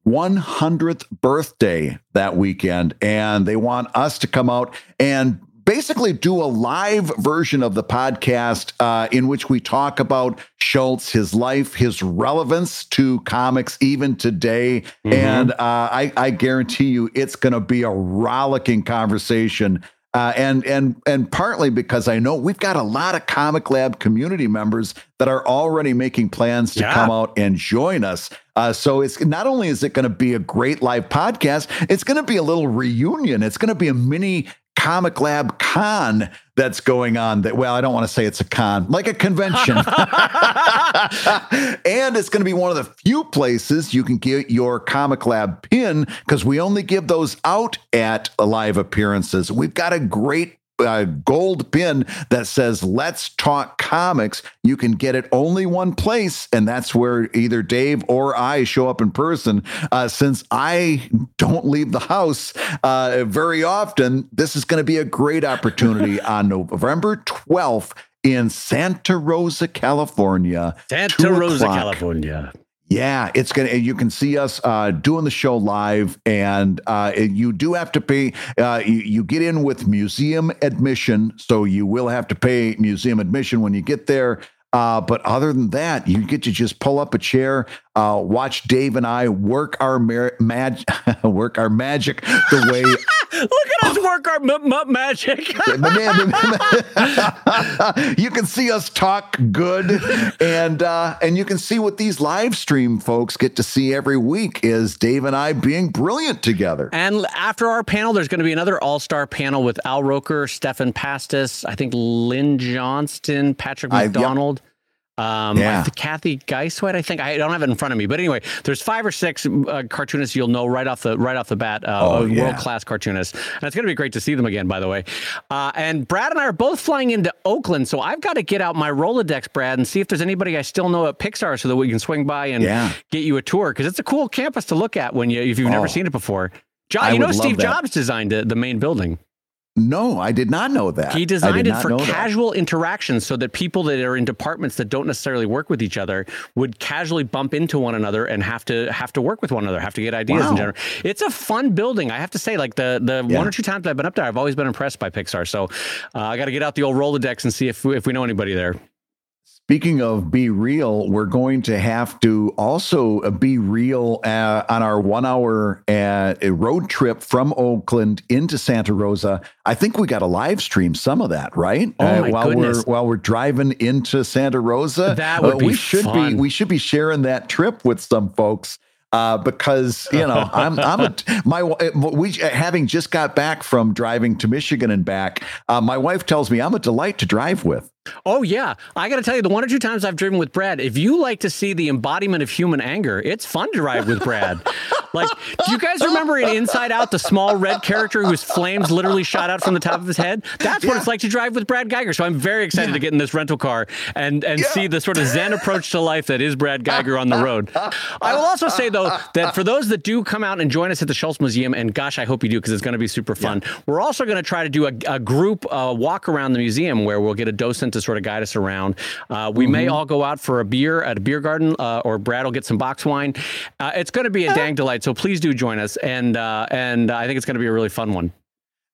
100th birthday that weekend. And they want us to come out and basically do a live version of the podcast uh, in which we talk about Schulz, his life, his relevance to comics even today. Mm-hmm. And uh, I, I guarantee you it's going to be a rollicking conversation. Uh, and and and partly because I know we've got a lot of Comic Lab community members that are already making plans to yeah. come out and join us. Uh, so it's not only is it going to be a great live podcast, it's going to be a little reunion. It's going to be a mini Comic Lab Con that's going on. That well, I don't want to say it's a con, like a convention, <laughs> and it's going to be one of the few places you can get your Comic Lab pin because we only give those out at live appearances. We've got a great uh, gold pin that says "Let's Talk Comics." You can get it only one place, and that's where either Dave or I show up in person. Uh, since I don't leave the house uh, very often, this is going to be a great opportunity <laughs> on November twelfth in Santa Rosa, California. Santa Rosa, California. Yeah, it's gonna. You can see us uh, doing the show live, and uh, you do have to pay. Uh, you, you, get in with museum admission, so you will have to pay museum admission when you get there. Uh, but other than that, you get to just pull up a chair, uh, watch Dave and I work our mar- mag- <laughs> work our magic the way. <laughs> Look at us work our m- m- magic. <laughs> you can see us talk good, and uh, and you can see what these live stream folks get to see every week is Dave and I being brilliant together. And after our panel, there's going to be another all star panel with Al Roker, Stephan Pastis, I think Lynn Johnston, Patrick McDonnell. I, yep. Um, yeah. Cathy Guisewite, I think I don't have it in front of me, but anyway, there's five or six uh, cartoonists you'll know right off the right off the bat. Uh, oh, yeah. world class cartoonists, and it's going to be great to see them again. By the way, uh, and Brad and I are both flying into Oakland, so I've got to get out my Rolodex, Brad, and see if there's anybody I still know at Pixar, so that we can swing by and yeah. get you a tour because it's a cool campus to look at when you if you've oh. never seen it before. John, you know Steve Jobs designed the main building. No, I did not know that. He designed it for casual that. interactions so that people that are in departments that don't necessarily work with each other would casually bump into one another and have to have to work with one another, have to get ideas wow. in general. It's a fun building. I have to say, like the the yeah. one or two times I've been up there, I've always been impressed by Pixar. So uh, I got to get out the old Rolodex and see if if we know anybody there. Speaking of be real, we're going to have to also uh, be real uh, on our one hour uh, road trip from Oakland into Santa Rosa. I think we got to live stream some of that, right? Oh uh, my while goodness. we're while we're driving into Santa Rosa. That would uh, be we should fun. be we should be sharing that trip with some folks. Uh, because you know <laughs> I'm I'm a my we having just got back from driving to Michigan and back. Uh, my wife tells me I'm a delight to drive with. Oh yeah, I got to tell you, the one or two times I've driven with Brad, if you like to see the embodiment of human anger, it's fun to ride with Brad. like, do you guys remember in Inside Out the small red character whose flames literally shot out from the top of his head? That's yeah. what it's like to drive with Brad Guigar. So I'm very excited yeah. to get in this rental car and and yeah. see the sort of zen approach to life that is Brad Guigar on the road. I will also say though that for those that do come out and join us at the Schulz Museum, and gosh, I hope you do because it's going to be super fun. We're also going to try to do a, a group uh, walk around the museum where we'll get a docent to sort of guide us around. Uh, we mm-hmm. may all go out for a beer at a beer garden, uh, or Brad will get some box wine. Uh, it's going to be a dang delight. So please do join us, and uh, and I think it's going to be a really fun one.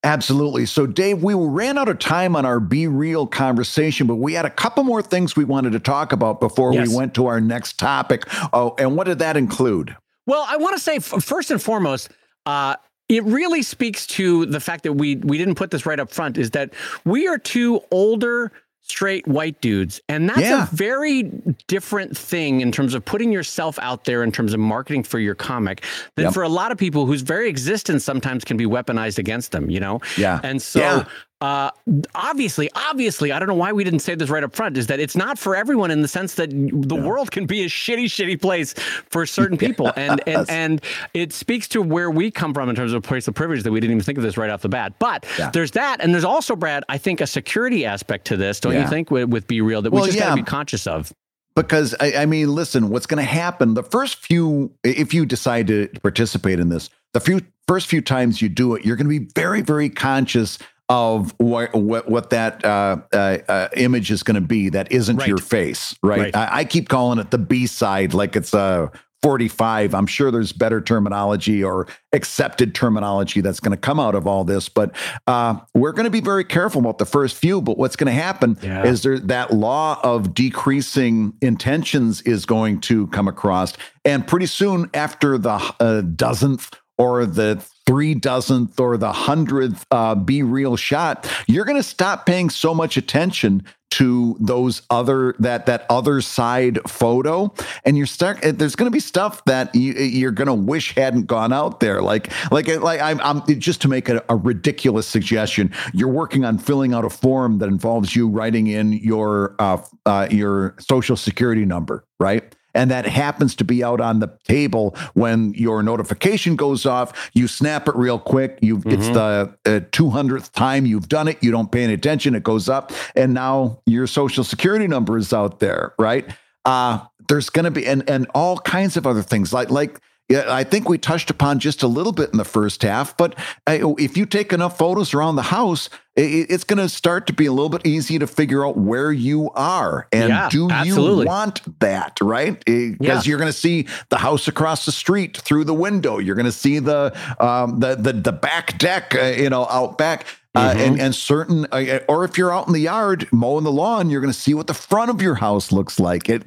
Absolutely. So, Dave, we ran out of time on our Be Real conversation, but we had a couple more things we wanted to talk about before yes. we went to our next topic. Oh, and what did that include? Well, I want to say first and foremost, uh, it really speaks to the fact that we we didn't put this right up front. Is that we are two older straight white dudes. And that's yeah. a very different thing in terms of putting yourself out there in terms of marketing for your comic than yep. for a lot of people whose very existence sometimes can be weaponized against them, you know? Yeah. And so yeah. Uh, obviously, obviously, I don't know why we didn't say this right up front. Is that it's not for everyone in the sense that the no. world can be a shitty, shitty place for certain <laughs> people, and and and it speaks to where we come from in terms of place of privilege that we didn't even think of this right off the bat. But yeah. there's that, and there's also Brad. I think a security aspect to this, don't yeah. you think? With, with Be Real, that well, we just yeah. got to be conscious of. because I, I mean, listen, what's going to happen? The first few, if you decide to participate in this, the few first few times you do it, you're going to be very, very conscious of what what, what that uh, uh, uh, image is going to be that isn't Right. your face, right? Right. I, I keep calling it the B side, like it's a 45. I'm sure there's better terminology or accepted terminology that's going to come out of all this, but uh, we're going to be very careful about the first few. But what's going to happen Yeah. is there that law of decreasing intentions is going to come across, and pretty soon after the uh, dozenth or the three dozenth or the hundredth uh, be real shot, you're going to stop paying so much attention to those other that that other side photo. And you're start there's going to be stuff that you, you're going to wish hadn't gone out there. Like like like I'm, I'm just to make a, a ridiculous suggestion you're working on filling out a form that involves you writing in your uh, uh your social security number right and that happens to be out on the table when your notification goes off. You snap it real quick. You it's the uh, 200th time you've done it. You don't pay any attention. It goes up. And now your social security number is out there right? Uh there's going to be and and all kinds of other things like like yeah, I think we touched upon just a little bit in the first half, but uh, if you take enough photos around the house, it's going to start to be a little bit easy to figure out where you are and Yeah, do absolutely. you want that, right? Because Yeah. you're going to see the house across the street through the window. You're going to see the um, the the the back deck, uh, you know, out back. Uh, Mm-hmm. and and certain, uh, or if you're out in the yard mowing the lawn, you're going to see what the front of your house looks like. It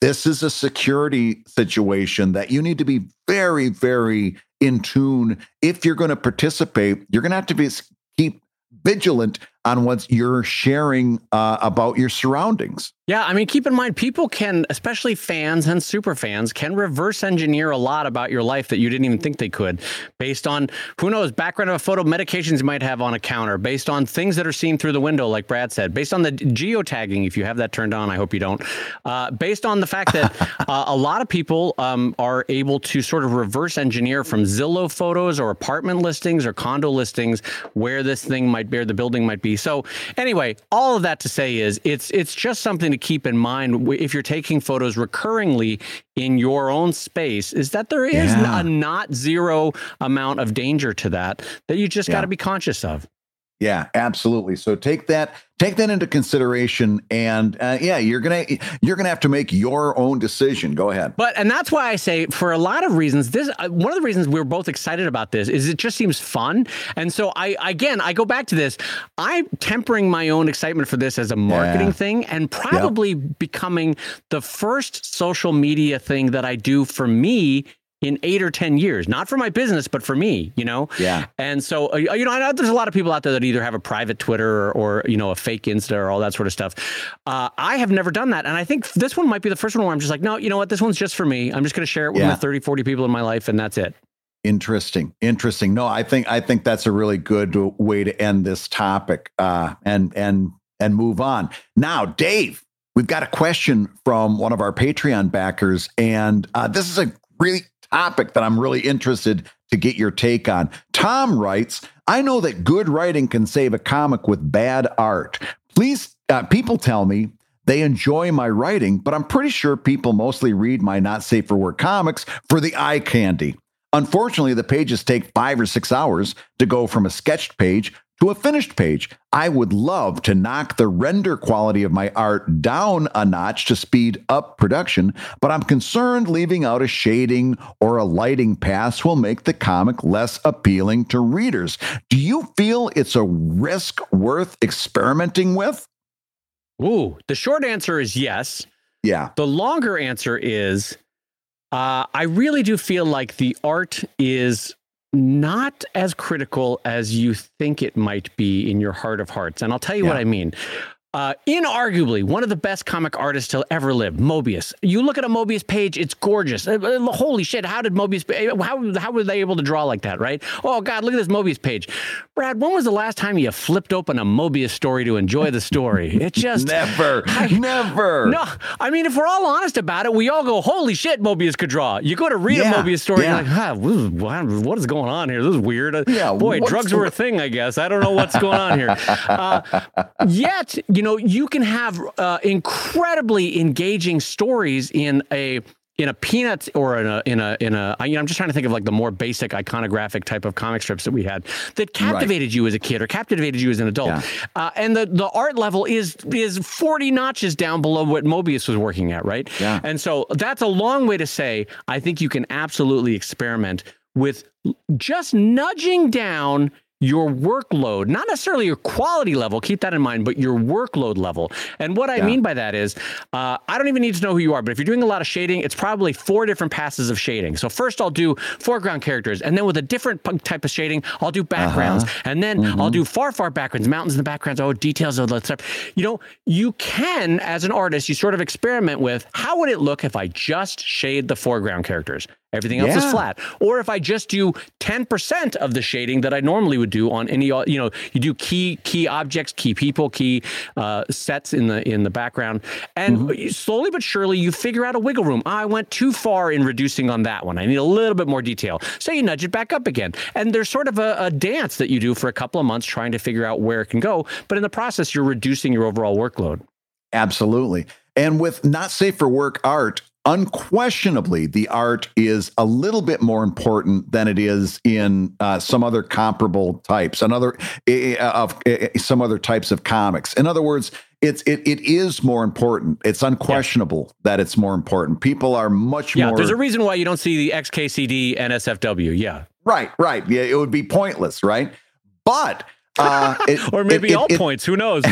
this is a security situation that you need to be very, very in tune. If you're going to participate, you're going to have to be keep vigilant on what you're sharing uh, about your surroundings. Yeah, I mean, keep in mind, people can, especially fans and super fans, can reverse engineer a lot about your life that you didn't even think they could, based on who knows background of a photo, medications you might have on a counter, based on things that are seen through the window, like Brad said, based on the geotagging, if you have that turned on, I hope you don't, uh, based on the fact that <laughs> uh, a lot of people um, are able to sort of reverse engineer from Zillow photos or apartment listings or condo listings where this thing might be, or the building might be. So anyway, all of that to say is it's it's just something to keep in mind if you're taking photos recurringly in your own space is that there is Yeah. a not zero amount of danger to that that you just got to be conscious of. Yeah, absolutely. So take that take that into consideration, and uh, yeah, you're gonna you're gonna have to make your own decision. Go ahead. But and that's why I say for a lot of reasons this uh, one of the reasons we're both excited about this is it just seems fun. And so I again I go back to this. I'm tempering my own excitement for this as a marketing Yeah. thing and probably becoming the first social media thing that I do for me in 8 or 10 years. Not for my business but for me, you know. Yeah. And so, uh, you know, I know there's a lot of people out there that either have a private Twitter or, or you know, a fake Insta or all that sort of stuff. Uh, I have never done that. And I think this one might be the first one where I'm just like, no, you know what? This one's just for me. I'm just going to share it with Yeah. my 30, 40 people in my life, and that's it. Interesting, interesting. No, I think I think that's a really good way to end this topic uh, and and and move on. Now, Dave, we've got a question from one of our Patreon backers, and uh, this is a really topic that I'm really interested to get your take on. Tom writes, "I know that good writing can save a comic with bad art. Please, uh, people tell me." They enjoy my writing, but I'm pretty sure people mostly read my not safe for work comics for the eye candy. Unfortunately, the pages take five or six hours to go from a sketched page to a finished page. I would love to knock the render quality of my art down a notch to speed up production, but I'm concerned leaving out a shading or a lighting pass will make the comic less appealing to readers. Do you feel it's a risk worth experimenting with? Ooh, the short answer is yes. Yeah. The longer answer is uh, I really do feel like the art is not as critical as you think it might be in your heart of hearts. And I'll tell you what I mean. Uh, inarguably, one of the best comic artists to ever live, Moebius. You look at a Moebius page; it's gorgeous. Uh, uh, Holy shit! How did Moebius? How how were they able to draw like that? Right? Oh God, look at this Moebius page, Brad. When was the last time you flipped open a Moebius story to enjoy the story? <laughs> It just Never, I- never. no, I mean, if we're all honest about it, we all go, "Holy shit, Moebius could draw." You go to read Yeah, a Moebius story, yeah. you're like, ah, what is going on here? This is weird. Uh, Yeah, boy, drugs the- were a thing, I guess. I don't know what's going on here. <laughs> Uh, yet, you know, you can have uh, incredibly engaging stories in a in a peanuts or in a in a in a you know I'm just trying to think of like the more basic iconographic type of comic strips that we had that captivated right. you as a kid or captivated you as an adult. Yeah. Uh, and the the art level is is 40 notches down below what moebius was working at, right? Yeah. And so that's a long way to say I think you can absolutely experiment with just nudging down your workload, not necessarily your quality level, keep that in mind, but your workload level. And what I yeah. mean by that is, uh, I don't even need to know who you are, but if you're doing a lot of shading, it's probably four different passes of shading. So first I'll do foreground characters, and then with a different type of shading, I'll do backgrounds, uh-huh. and then mm-hmm. I'll do far, far backgrounds, mountains in the backgrounds, oh, details of that stuff. You know, you can, as an artist, you sort of experiment with how would it look if I just shade the foreground characters? Everything else yeah. is flat. Or if I just do 10% of the shading that I normally would do on any, you know, you do key key objects, key people, key uh, sets in the in the background, and mm-hmm. slowly but surely you figure out a wiggle room. I went too far in reducing on that one. I need a little bit more detail. So you nudge it back up again, and there's sort of a, a dance that you do for a couple of months trying to figure out where it can go. But in the process, you're reducing your overall workload. Absolutely. And with not safe for work art, unquestionably the art is a little bit more important than it is in uh, some other comparable types another uh, of uh, some other types of comics. In other words it's it, it is more important. It's unquestionable yeah. that it's more important. People are much yeah, more there's a reason why you don't see the xkcd nsfw yeah. Right right. Yeah it would be pointless right? But uh, <laughs> it, or maybe it, all it, points. Who knows? <laughs>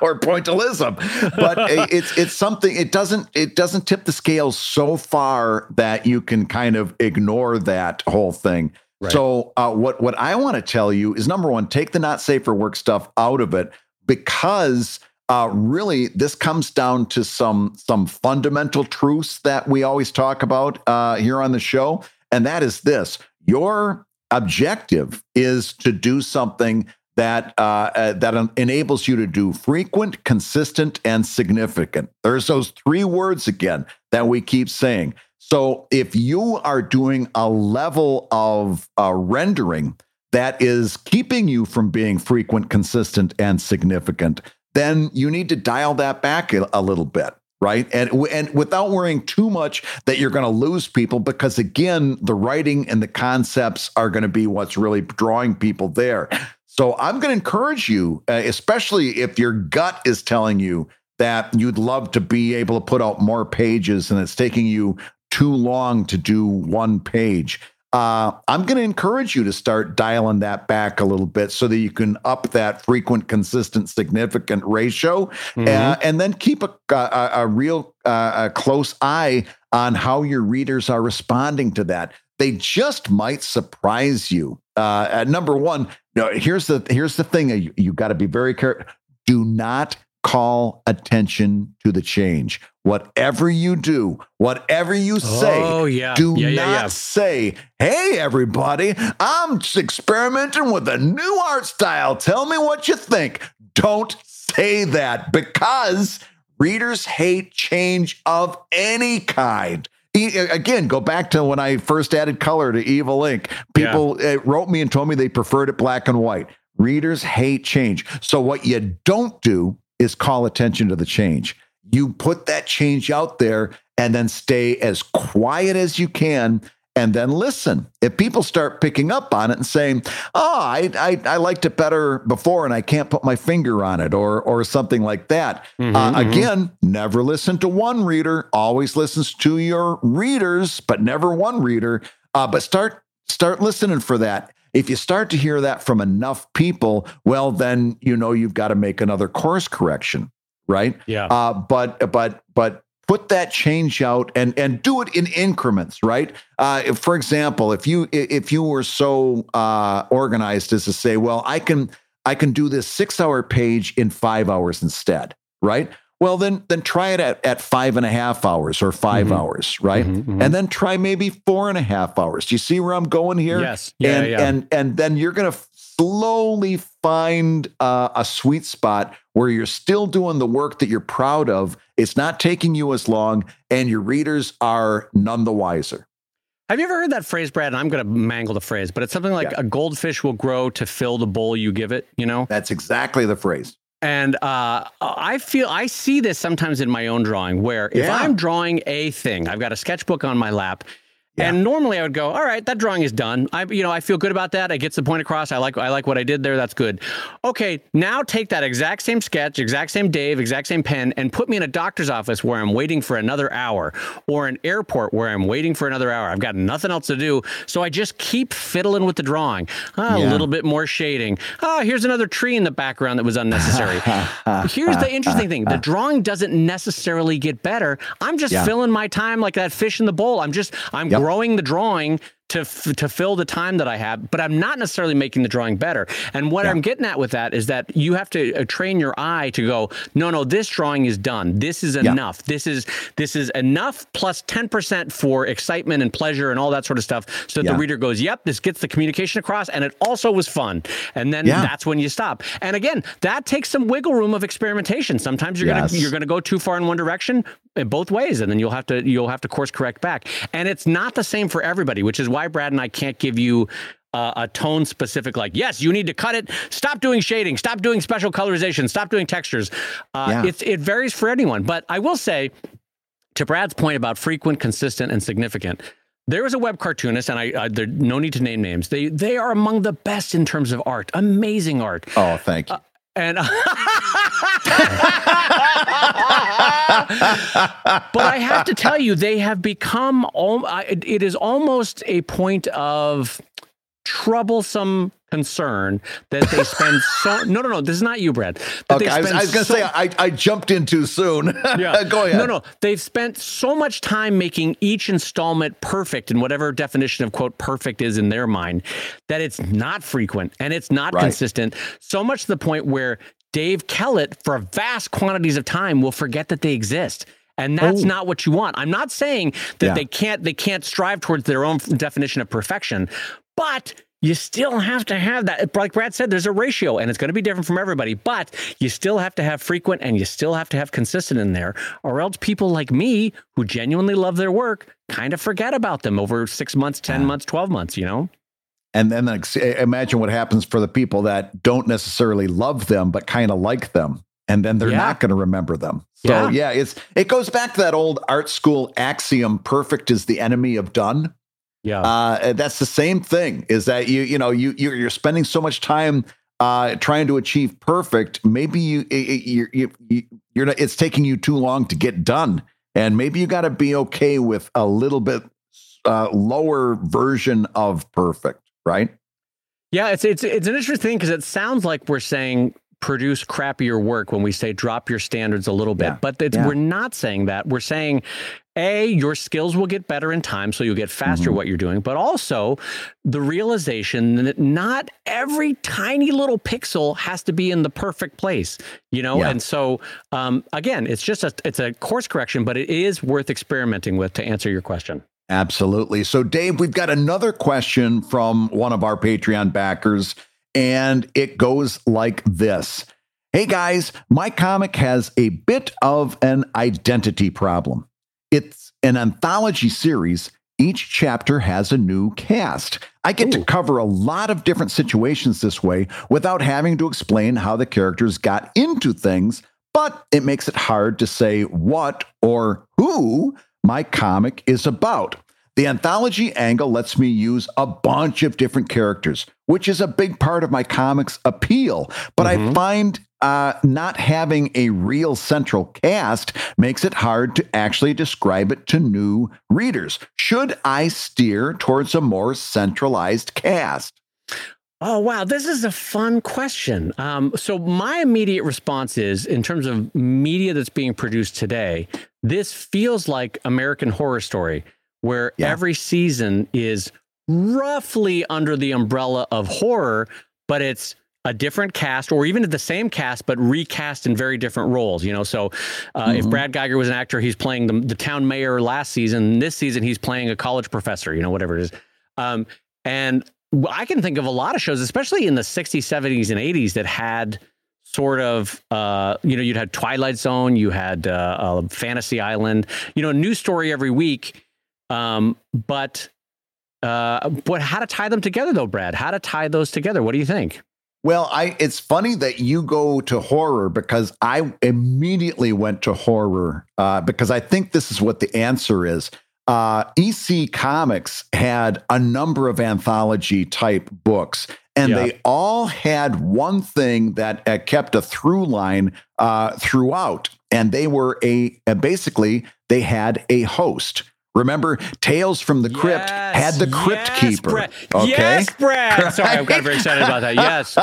or pointillism. But <laughs> it's it's something. It doesn't it doesn't tip the scales so far that you can kind of ignore that whole thing. Right. So uh, what what I want to tell you is number one, take the not safe for work stuff out of it because uh, really this comes down to some some fundamental truths that we always talk about uh, here on the show, and that is this: your objective is to do something that uh, uh, that enables you to do frequent, consistent, and significant. There's those three words again that we keep saying. So if you are doing a level of uh, rendering that is keeping you from being frequent, consistent, and significant, then you need to dial that back a, a little bit right? And and without worrying too much that you're going to lose people because again the writing and the concepts are going to be what's really drawing people there. So i'm going to encourage you uh, especially if your gut is telling you that you'd love to be able to put out more pages and it's taking you too long to do one page uh, I'm going to encourage you to start dialing that back a little bit so that you can up that frequent, consistent, significant ratio, mm-hmm. uh, and then keep a, a, a real uh, a close eye on how your readers are responding to that. They just might surprise you. Uh, number one, here's the here's the thing: you, you got to be very careful. Do not call attention to the change. Whatever you do, whatever you say, oh, yeah. do yeah, yeah, not yeah. say, hey, everybody, I'm experimenting with a new art style. Tell me what you think. Don't say that because readers hate change of any kind. Again, go back to when I first added color to Evil Inc. People uh, wrote me and told me they preferred it black and white. Readers hate change. So, what you don't do is call attention to the change. You put that change out there and then stay as quiet as you can and then listen. If people start picking up on it and saying, "Oh, I, I, I liked it better before, and I can't put my finger on it," or or something like that, mm-hmm, uh, mm-hmm. again, never listen to one reader. Always listens to your readers, but never one reader. Uh, but start start listening for that. If you start to hear that from enough people, well, then you know you've got to make another course correction, right? Yeah. Uh, but but but put that change out and and do it in increments, right? Uh, if, for example, if you if you were so uh, organized as to say, well, I can I can do this six hour page in five hours instead, right? Well, then then try it at, at five and a half hours or 5 mm-hmm. hours, right? Mm-hmm, mm-hmm. And then try maybe four and a half hours. Do you see where I'm going here? Yes. Yeah, and yeah. and and then you're gonna slowly find uh, a sweet spot where you're still doing the work that you're proud of. It's not taking you as long, and your readers are none the wiser. Have you ever heard that phrase, Brad? And I'm going to mangle the phrase, but it's something like yeah. a goldfish will grow to fill the bowl you give it, you know? That's exactly the phrase And uh, I feel I see this sometimes in my own drawing, where if Yeah. I'm drawing a thing, I've got a sketchbook on my lap. Yeah. And normally I would go, all right, that drawing is done. I, you know, I feel good about that. I gets the point across. I like, I like what I did there. That's good. Okay, now take that exact same sketch, exact same Dave, exact same pen, and put me in a doctor's office where I'm waiting for another hour, or an airport where I'm waiting for another hour. I've got nothing else to do, so I just keep fiddling with the drawing. Ah, Yeah. A little bit more shading. Ah, here's another tree in the background that was unnecessary. <laughs> here's the interesting thing: the drawing doesn't necessarily get better. I'm just Yeah. filling my time like that fish in the bowl. I'm just I'm Yep. Growing the drawing to f- to fill the time that I have, but I'm not necessarily making the drawing better. And what Yeah. I'm getting at with that is that you have to uh, train your eye to go, no, no, this drawing is done. This is Yeah. enough. This is this is enough plus 10% for excitement and pleasure and all that sort of stuff, so that Yeah. the reader goes, yep, this gets the communication across, and it also was fun. And then Yeah. that's when you stop. And again, that takes some wiggle room of experimentation. Sometimes you're Yes. gonna you're gonna go too far in one direction, in both ways, and then you'll have to you'll have to course correct back. And it's not the same for everybody, which is why Brad and I can't give you. Uh, a tone specific, like yes, you need to cut it. Stop doing shading. Stop doing special colorization. Stop doing textures. Uh, Yeah. It varies for anyone. But I will say, to Brad's point about frequent, consistent, and significant, there is a web cartoonist, and I, I there no need to name names. They they are among the best in terms of art, amazing art. Oh, thank you. And <laughs> but I have to tell you, they have become. it is almost a point of troublesome concern that they spend <laughs> so. No, no, no. This is not you, Brad. Okay, they I was, spend I was going to so- say I, I jumped in too soon. <laughs> yeah. Go ahead. No, no. They've spent so much time making each installment perfect in whatever definition of quote perfect is in their mind that it's not frequent and it's not Right. consistent. So much to the point where Dave Kellett, for vast quantities of time, will forget that they exist. And that's Oh. not what you want. I'm not saying that Yeah. they can't they can't strive towards their own definition of perfection, but you still have to have that. Like Brad said, there's a ratio and it's going to be different from everybody, but you still have to have frequent and you still have to have consistent in there, or else people like me who genuinely love their work kind of forget about them over six months, 10 months, 12 months, you know? And then ex- imagine what happens for the people that don't necessarily love them, but kind of like them. And then they're Yeah. not going to remember them. So Yeah. yeah. it's it goes back to that old art school axiom: "Perfect is the enemy of done." Yeah. Uh, that's the same thing. Is that you you know you you're, you're spending so much time uh, trying to achieve perfect. Maybe you it, it- you're you, you- you're not, it's taking you too long to get done, and maybe you got to be okay with a little bit uh, lower version of perfect, right? Yeah, it's it's it's an interesting thing because it sounds like we're saying produce crappier work when we say drop your standards a little bit, Yeah. but it's, Yeah. we're not saying that. We're saying a your skills will get better in time, so you'll get faster Mhm. what you're doing, but also the realization that not every tiny little pixel has to be in the perfect place, you know. Yeah. And so um, again, it's just a it's a course correction, but it is worth experimenting with to answer your question. Absolutely. So, Dave, we've got another question from one of our Patreon backers, and it goes like this Hey, guys, my comic has a bit of an identity problem. It's an anthology series. Each chapter has a new cast. I get to cover a lot of different situations this way without having to explain how the characters got into things, but it makes it hard to say what or who my comic is about. The anthology angle lets me use a bunch of different characters, which is a big part of my comic's appeal. But I Mhm. find uh, not having a real central cast makes it hard to actually describe it to new readers. Should I steer towards a more centralized cast? Oh wow, this is a fun question. Um, so my immediate response is, in terms of media that's being produced today, this feels like American Horror Story, where Yeah. every season is roughly under the umbrella of horror, but it's a different cast or even the same cast but recast in very different roles you know so uh, if Mhm. brad guigar was an actor he's playing the, the town mayor last season this season he's playing a college professor you know whatever it is um, and I can think of a lot of shows, especially in the 60s, 70s, and 80s, that had sort of, uh, you know, you'd had Twilight Zone, you had uh, uh, Fantasy Island, you know, a new story every week. Um, but, uh, but how to tie them together, though, Brad? How to tie those together? What do you think? Well, I it's funny that you go to horror because I immediately went to horror uh, because I think this is what the answer is. Uh, EC Comics had a number of anthology type books, and Yeah. they all had one thing that uh, kept a through line uh, throughout, and they were a uh, basically they had a host. Remember, Tales from the Crypt had the Crypt yes, Keeper. Brad. Okay, Yes, Brad. Sorry, I'm got very excited about that. Yes.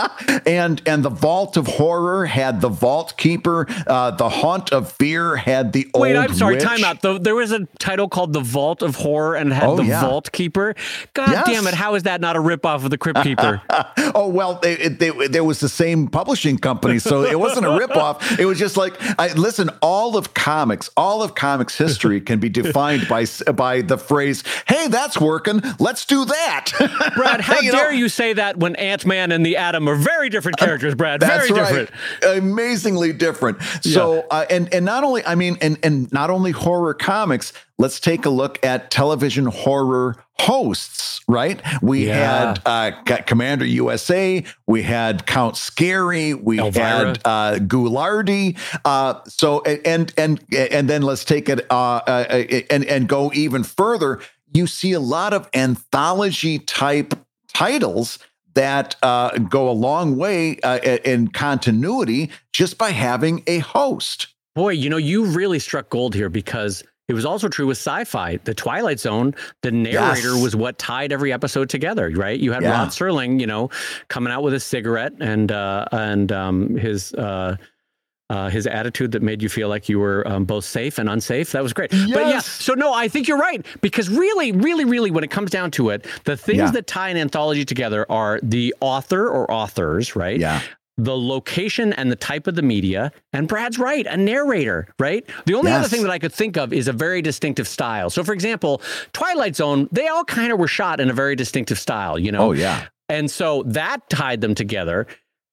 <laughs> and and the Vault of Horror had the Vault Keeper. Uh, the Haunt of Fear had the old. Wait, I'm sorry. witch. Time out. The, there was a title called The Vault of Horror and had Oh, the yeah. Vault Keeper. God Yes. damn it. How is that not a ripoff of the Crypt Keeper? <laughs> oh well, they, it, they, there was the same publishing company, so it wasn't a ripoff. It was just like, I, listen, all of comics, all of comics history can be defined by by the phrase, "Hey, that's working. Let's do that." <laughs> Brad, how You know? dare you say that when Ant Man and the Atom are very different characters, Brad? That's very right. different. Amazingly different. So, uh, and and not only, I mean, and and not only horror comics. Let's take a look at television horror hosts. Right? We Yeah. had uh, got Commander USA. We had Count Scary. We Elvira. had uh, Ghoulardi. Uh, so, and and and then let's take it uh, uh, and and go even further. You see a lot of anthology type titles that uh, go a long way uh, in continuity just by having a host. Boy, you know, you really struck gold here because it was also true with sci-fi. The Twilight Zone, the narrator Yes. was what tied every episode together, right? You had Yeah. Rod Serling, you know, coming out with a cigarette and uh, and um, his uh, uh, his attitude that made you feel like you were um, both safe and unsafe. That was great. But yeah, Yes. so no, I think you're right because really, really, really, when it comes down to it, the things Yeah. that tie an anthology together are the author or authors, right? Yeah. The location and the type of the media. And Brad's right, a narrator, right? The only other thing that I could think of is a very distinctive style. So, for example, Twilight Zone, they all kind of were shot in a very distinctive style, you know? Oh yeah. And so that tied them together.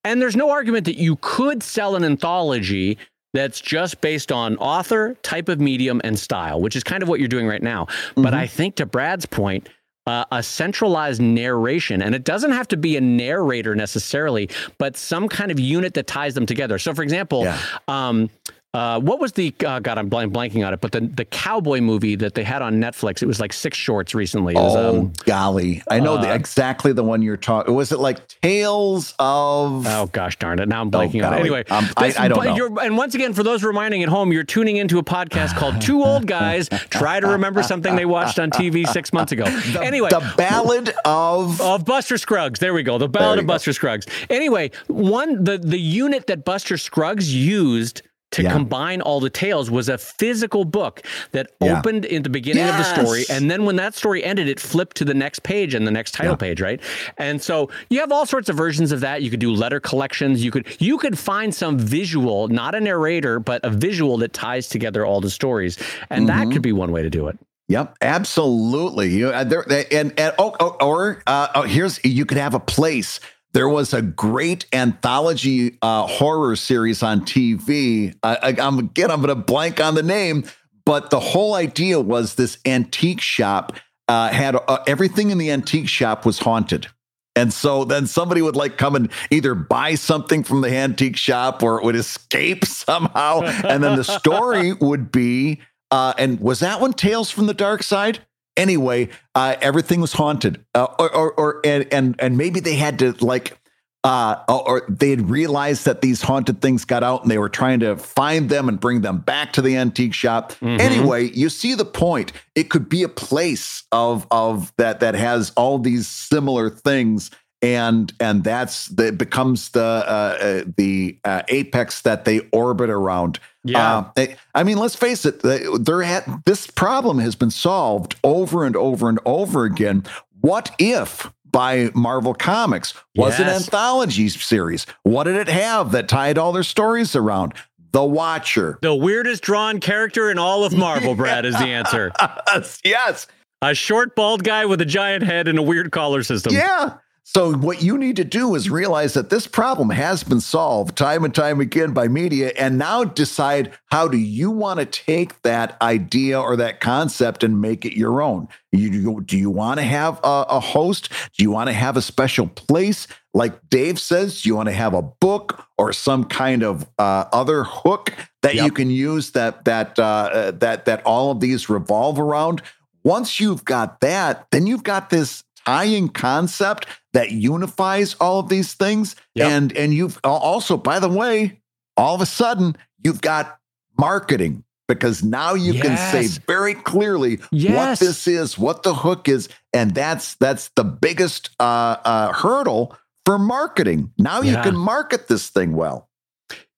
And there's no argument that you could sell an anthology that's just based on author, type of medium, and style, which is kind of what you're doing right now. But Mm-hmm. I think to Brad's point, uh, a centralized narration, and it doesn't have to be a narrator necessarily, but some kind of unit that ties them together. So, for example, Yeah. um, uh, what was the uh, God? I'm blank, blanking on it, but the the cowboy movie that they had on Netflix. It was like six shorts recently. Was, Oh um, golly, I know the, uh, exactly the one you're talking. Was it like Tales of? Oh gosh darn it! Now I'm blanking on it. Anyway, Um, I- this- I don't but know. And once again, for those reminding at home, you're tuning into a podcast called Two Old Guys Try to Remember Something They Watched on TV six months ago. <laughs> anyway, the Ballad of. of Buster Scruggs. There we go. The Ballad of go. Buster Scruggs. Anyway, one the the unit that Buster Scruggs used to Yeah. combine all the tales was a physical book that Yeah. opened in the beginning of the story and then when that story ended it flipped to the next page and the next title Yeah. page right and so you have all sorts of versions of that you could do letter collections you could you could find some visual not a narrator but a visual that ties together all the stories and Mm-hmm. that could be one way to do it Yep, absolutely. You uh, there they- and and oh, oh, or uh, oh, here's you could have a place. There was a great anthology uh, horror series on TV. I, I, I'm again, I'm going to blank on the name, but the whole idea was this antique shop uh, had uh, everything in the antique shop was haunted. And so then somebody would like come and either buy something from the antique shop or it would escape <laughs> somehow. And then the story would be, uh, and was that one Tales from the Dark Side? Anyway, uh, everything was haunted, uh, or, or, or and, and and maybe they had to like, uh, or they had realized that these haunted things got out, and they were trying to find them and bring them back to the antique shop. Anyway, you see the point. It could be a place of of that that has all these similar things, and and that's that becomes the uh, uh, the uh, apex that they orbit around. Yeah. Uh, I- I mean, let's face it. they- There had this problem has been solved over and over and over again. What if by Marvel Comics was an anthology series? What did it have that tied all their stories around? The Watcher. the weirdest drawn character in all of marvel brad is the answer <laughs> yes. A short, bald guy with a giant head and a weird collar system. Yeah. So, what you need to do is realize that this problem has been solved time and time again by media, and now decide how do you want to take that idea or that concept and make it your own. You, do you want to have a, a host? Do you want to have a special place? Like Dave says, do you want to have a book or some kind of uh, other hook that yep. you can use that that uh, that that all of these revolve around? Once you've got that, then you've got this tying concept that unifies all of these things. Yep. And and you've also, by the way, all of a sudden you've got marketing because now you yes. can say very clearly yes. what this is, what the hook is, and that's that's the biggest uh, uh, hurdle for marketing. Now yeah. you can market this thing well.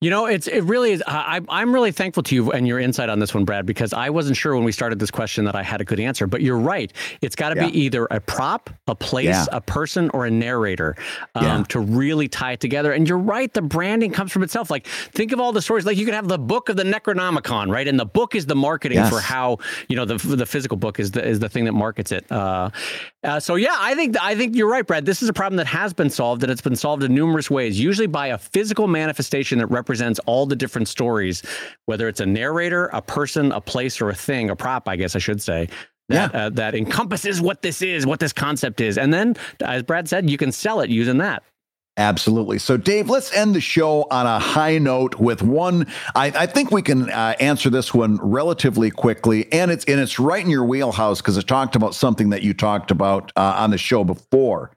You know, it's it really is. I, I'm really thankful to you and your insight on this one, Brad, because I wasn't sure when we started this question that I had a good answer. But you're right; it's got to yeah. be either a prop, a place, yeah. a person, or a narrator um, yeah. to really tie it together. And you're right; the branding comes from itself. Like think of all the stories. Like you could have the book of the Necronomicon, right? And the book is the marketing yes. for how you know the the physical book is the is the thing that markets it. Uh, uh, so yeah, I think I think you're right, Brad. This is a problem that has been solved, and it's been solved in numerous ways. Usually by a physical manifestation that represents represents all the different stories, whether it's a narrator, a person, a place, or a thing, a prop, I guess I should say. That, yeah. Uh, that encompasses what this is, what this concept is. And then, as Brad said, you can sell it using that. Absolutely. So, Dave, let's end the show on a high note with one. I, I think we can uh, answer this one relatively quickly, and it's and it's right in your wheelhouse because it talked about something that you talked about uh, on the show before.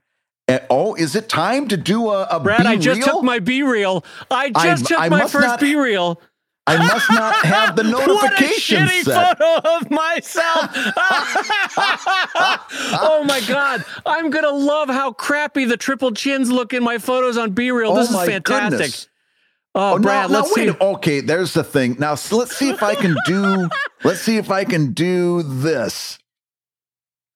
Uh, oh, is it time to do a, a Brad? I just took my BeReal. I just I, took I my first not, BeReal. I must not <laughs> have the notification what a shitty set. photo of myself. <laughs> oh my god, I'm gonna love how crappy the triple chins look in my photos on BeReal. This oh is fantastic. Goodness. Oh, oh, Brad, now, let's now, see. Okay, there's the thing. Now, so let's see if I can do. <laughs> let's see if I can do this.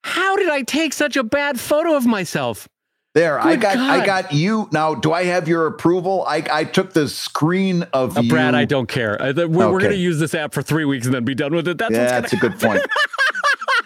How did I take such a bad photo of myself? There, Good I got God. I got you. Now, do I have your approval? I, I took the screen of uh, you. Brad, I don't care. Uh, we're, okay. we're going to use this app for three weeks and then be done with it. That's yeah, that's a good point. <laughs>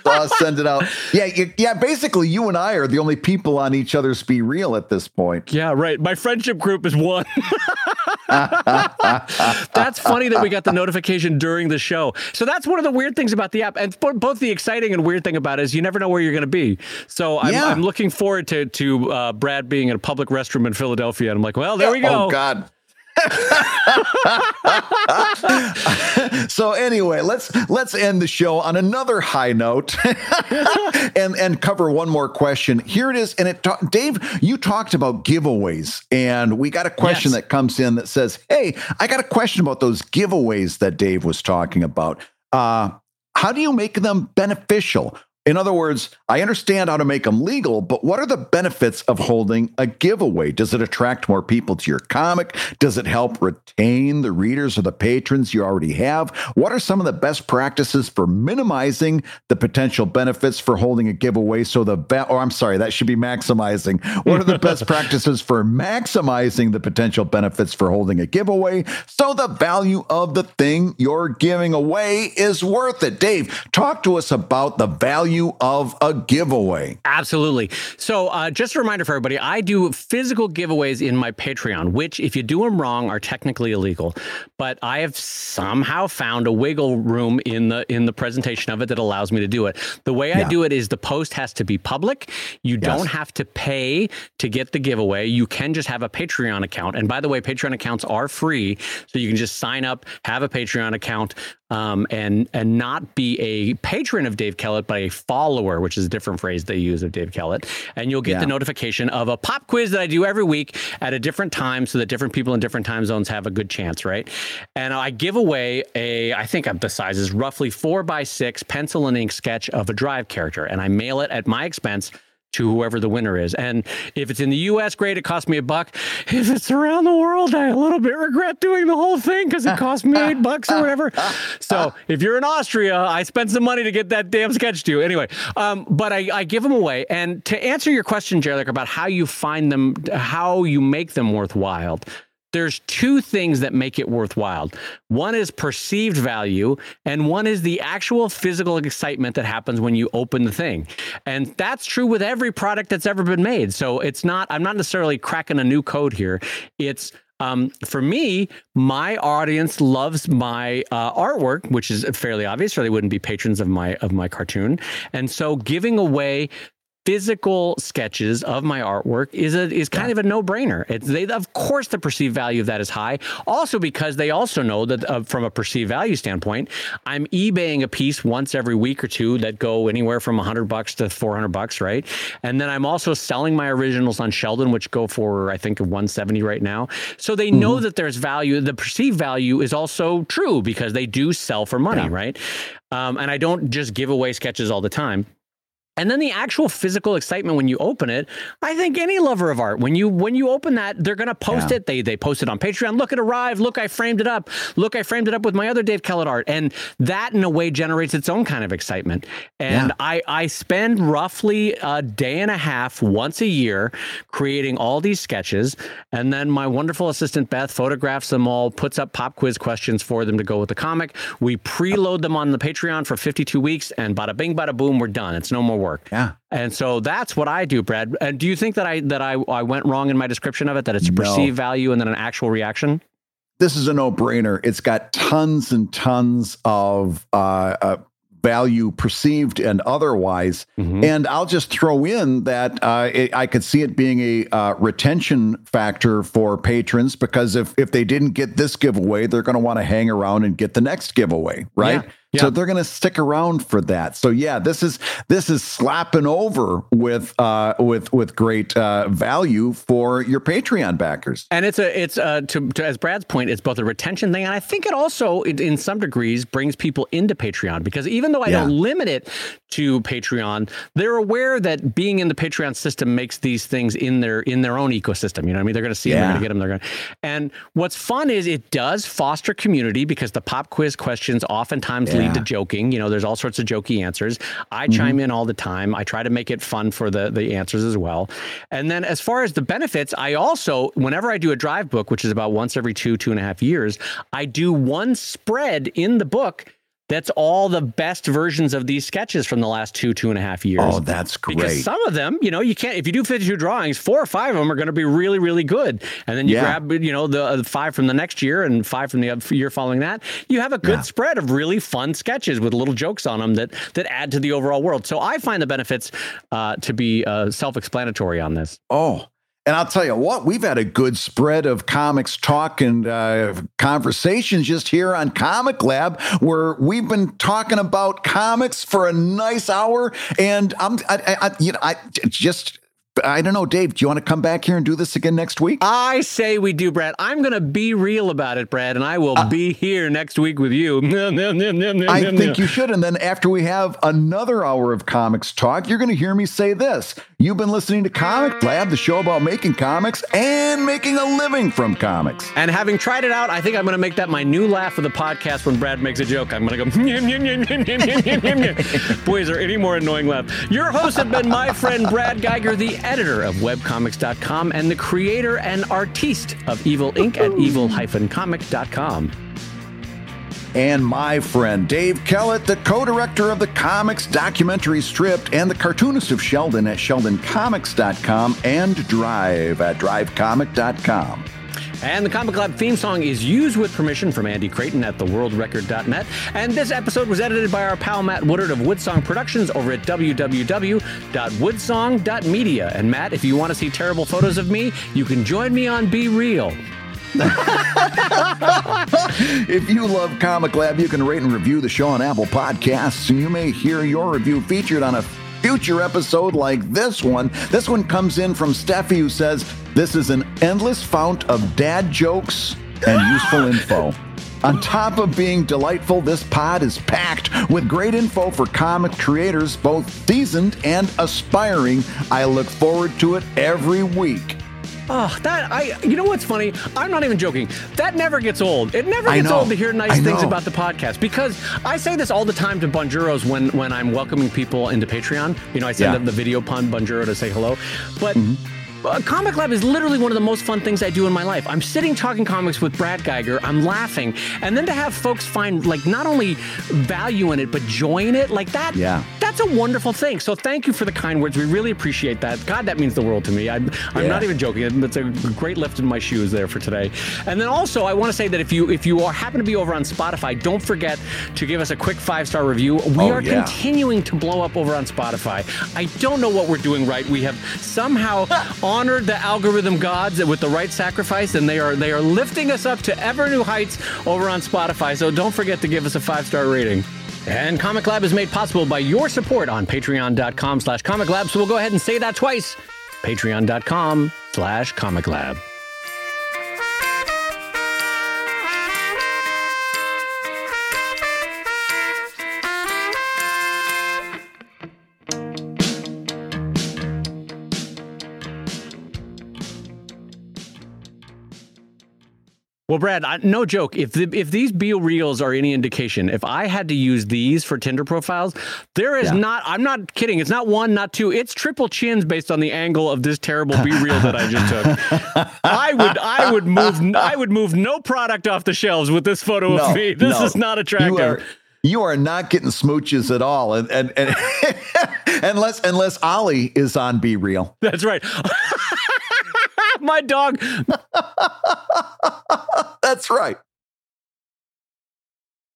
so send it out. Yeah, you, yeah. Basically, you and I are the only people on each other's Be Real at this point. Yeah, right. My friendship group is one. <laughs> that's funny that we got the notification during the show. So that's one of the weird things about the app, and both the exciting and weird thing about it is you never know where you're going to be. So I'm, yeah. I'm, looking forward to to uh, Brad being in a public restroom in Philadelphia, and I'm like, well, there we go. Oh God. <laughs> so anyway, let's let's end the show on another high note <laughs> and and cover one more question. Here it is and it Dave, you talked about giveaways and we got a question yes. that comes in that says, "Hey, I got a question about those giveaways that Dave was talking about. Uh how do you make them beneficial? In other words, I understand how to make them legal, but what are the benefits of holding a giveaway? Does it attract more people to your comic? Does it help retain the readers or the patrons you already have? What are some of the best practices for minimizing the potential benefits for holding a giveaway so the va- or oh, I'm sorry, that should be maximizing. What are the best <laughs> practices for maximizing the potential benefits for holding a giveaway so the value of the thing you're giving away is worth it? Dave, talk to us about the value value of a giveaway. Absolutely. So, uh, just a reminder for everybody I do physical giveaways in my Patreon, which, if you do them wrong, are technically illegal. But I have somehow found a wiggle room in the in the presentation of it that allows me to do it. The way yeah. I do it is the post has to be public. You yes. don't have to pay to get the giveaway. You can just have a Patreon account. And by the way, Patreon accounts are free, so you can just sign up, have a Patreon account, um, and and not be a patron of Dave Kellett, but a follower, which is a different phrase they use of Dave Kellett. And you'll get yeah. the notification of a pop quiz that I do every week at a different time, so that different people in different time zones have a good chance, right? And I give away a, I think the size is roughly four by six pencil and ink sketch of a Drive character, and I mail it at my expense to whoever the winner is. And if it's in the US, great, it cost me a buck. If it's around the world, I a little bit regret doing the whole thing because it cost me eight bucks or whatever. So if you're in Austria, I spent some money to get that damn sketch to you. Anyway, um, but I, I, give them away. And to answer your question, Jarek, about how you find them, how you make them worthwhile, there's two things that make it worthwhile. One is perceived value, and one is the actual physical excitement that happens when you open the thing. And that's true with every product that's ever been made. So it's not, I'm not necessarily cracking a new code here. It's um, for me, my audience loves my uh, artwork, which is fairly obvious, or they wouldn't be patrons of my of my cartoon. And so, giving away physical sketches of my artwork is a is kind yeah. of a no brainer. It's they of course the perceived value of that is high. Also because they also know that uh, from a perceived value standpoint, I'm eBaying a piece once every week or two that go anywhere from 100 bucks to 400 bucks, right? And then I'm also selling my originals on Sheldon, which go for I think 170 right now. So they mm-hmm. know that there's value. The perceived value is also true because they do sell for money, yeah. right? Um, and I don't just give away sketches all the time. And then the actual physical excitement when you open it, I think any lover of art, when you when you open that, they're gonna post yeah. it. They they post it on Patreon. Look, it arrived. Look, I framed it up. Look, I framed it up with my other Dave Kellett art. And that in a way generates its own kind of excitement. And yeah. I I spend roughly a day and a half once a year creating all these sketches. And then my wonderful assistant Beth photographs them all, puts up pop quiz questions for them to go with the comic. We preload them on the Patreon for 52 weeks, and bada bing, bada boom, we're done. It's no more work. Yeah. And so that's what I do, Brad. And do you think that I that I, I went wrong in my description of it? That it's a no. perceived value and then an actual reaction? This is a no-brainer. It's got tons and tons of uh, uh, value perceived and otherwise. Mm-hmm. And I'll just throw in that uh, it, I could see it being a uh, retention factor for patrons because if if they didn't get this giveaway, they're going to want to hang around and get the next giveaway, right? Yeah. Yeah. So they're going to stick around for that. So yeah, this is this is slapping over with uh, with with great uh, value for your Patreon backers. And it's a it's uh, to, to as Brad's point, it's both a retention thing, and I think it also in some degrees brings people into Patreon because even though I yeah. don't limit it to Patreon, they're aware that being in the Patreon system makes these things in their in their own ecosystem. You know, what I mean, they're going to see yeah. them, they're going to get them, they're going. And what's fun is it does foster community because the pop quiz questions oftentimes lead lead to joking. You know, there's all sorts of jokey answers. I mm-hmm. chime in all the time. I try to make it fun for the the answers as well. And then as far as the benefits, I also, whenever I do a drive book, which is about once every two, two and a half years, I do one spread in the book that's all the best versions of these sketches from the last two, two and a half years. Oh, that's great. Because some of them, you know, you can't, if you do 52 drawings, four or five of them are going to be really, really good. And then you yeah. grab, you know, the, uh, five from the next year and five from the year following that. You have a good yeah. spread of really fun sketches with little jokes on them that, that add to the overall world. So I find the benefits uh, to be uh, self explanatory on this. Oh, and I'll tell you what, we've had a good spread of comics talk and uh, conversations just here on Comic Lab, where we've been talking about comics for a nice hour. And I'm, I, I, you know, I just I don't know, Dave. Do you want to come back here and do this again next week? I say we do, Brad. I'm going to be real about it, Brad, and I will uh, be here next week with you. I think you should. And then after we have another hour of comics talk, you're going to hear me say this. You've been listening to Comic Lab, the show about making comics and making a living from comics. And having tried it out, I think I'm going to make that my new laugh of the podcast when Brad makes a joke. I'm going to go, boy, is there any more annoying laugh? Your hosts have been my friend Brad Guigar, the editor of webcomics.com and the creator and artiste of Evil Inc. at evil-comic.com. And my friend Dave Kellett, the co director of the comics documentary Stripped and the cartoonist of Sheldon at sheldoncomics.com and Drive at drivecomic.com. And the Comic Lab theme song is used with permission from Andy Creighton at theworldrecord.net. And this episode was edited by our pal Matt Woodard of Woodsong Productions over at www.woodsong.media. And Matt, if you want to see terrible photos of me, you can join me on Be Real. <laughs> if you love Comic Lab, you can rate and review the show on Apple Podcasts, and you may hear your review featured on a future episode like this one. This one comes in from Steffi, who says, This is an endless fount of dad jokes and useful <laughs> info. On top of being delightful, this pod is packed with great info for comic creators, both seasoned and aspiring. I look forward to it every week. Oh, that I you know what's funny? I'm not even joking. That never gets old. It never gets old to hear nice things about the podcast because I say this all the time to Bonjuros when when I'm welcoming people into Patreon. You know, I send yeah. them the video pun Bonjuro to say hello. But mm-hmm uh, Comic Lab is literally one of the most fun things I do in my life. I'm sitting talking comics with Brad Guigar. I'm laughing, and then to have folks find like not only value in it but joy in it, like that. Yeah. That's a wonderful thing. So thank you for the kind words. We really appreciate that. God, that means the world to me. I'm, I'm Yeah. not even joking. It's a great lift in my shoes there for today. And then also, I want to say that if you if you are happen to be over on Spotify, don't forget to give us a quick five star review. We Oh, are yeah. continuing to blow up over on Spotify. I don't know what we're doing right. We have somehow <laughs> honored the algorithm gods with the right sacrifice, and they are they are lifting us up to ever new heights over on Spotify. So don't forget to give us a five star rating. And Comic Lab is made possible by your support on patreon.com slash comic lab. So we'll go ahead and say that twice. Patreon.com slash comic lab. Well, Brad, I, no joke. If the, if these Beal reels are any indication, if I had to use these for Tinder profiles, there is Yeah. not. I'm not kidding. It's not one, not two. It's triple chins based on the angle of this terrible B reel that I just took. <laughs> I would I would move I would move no product off the shelves with this photo of me. This no. is not attractive. You are, you are not getting smooches at all, and and, <laughs> and unless unless Ollie is on Be Real. That's right. <laughs> My dog <laughs> That's right.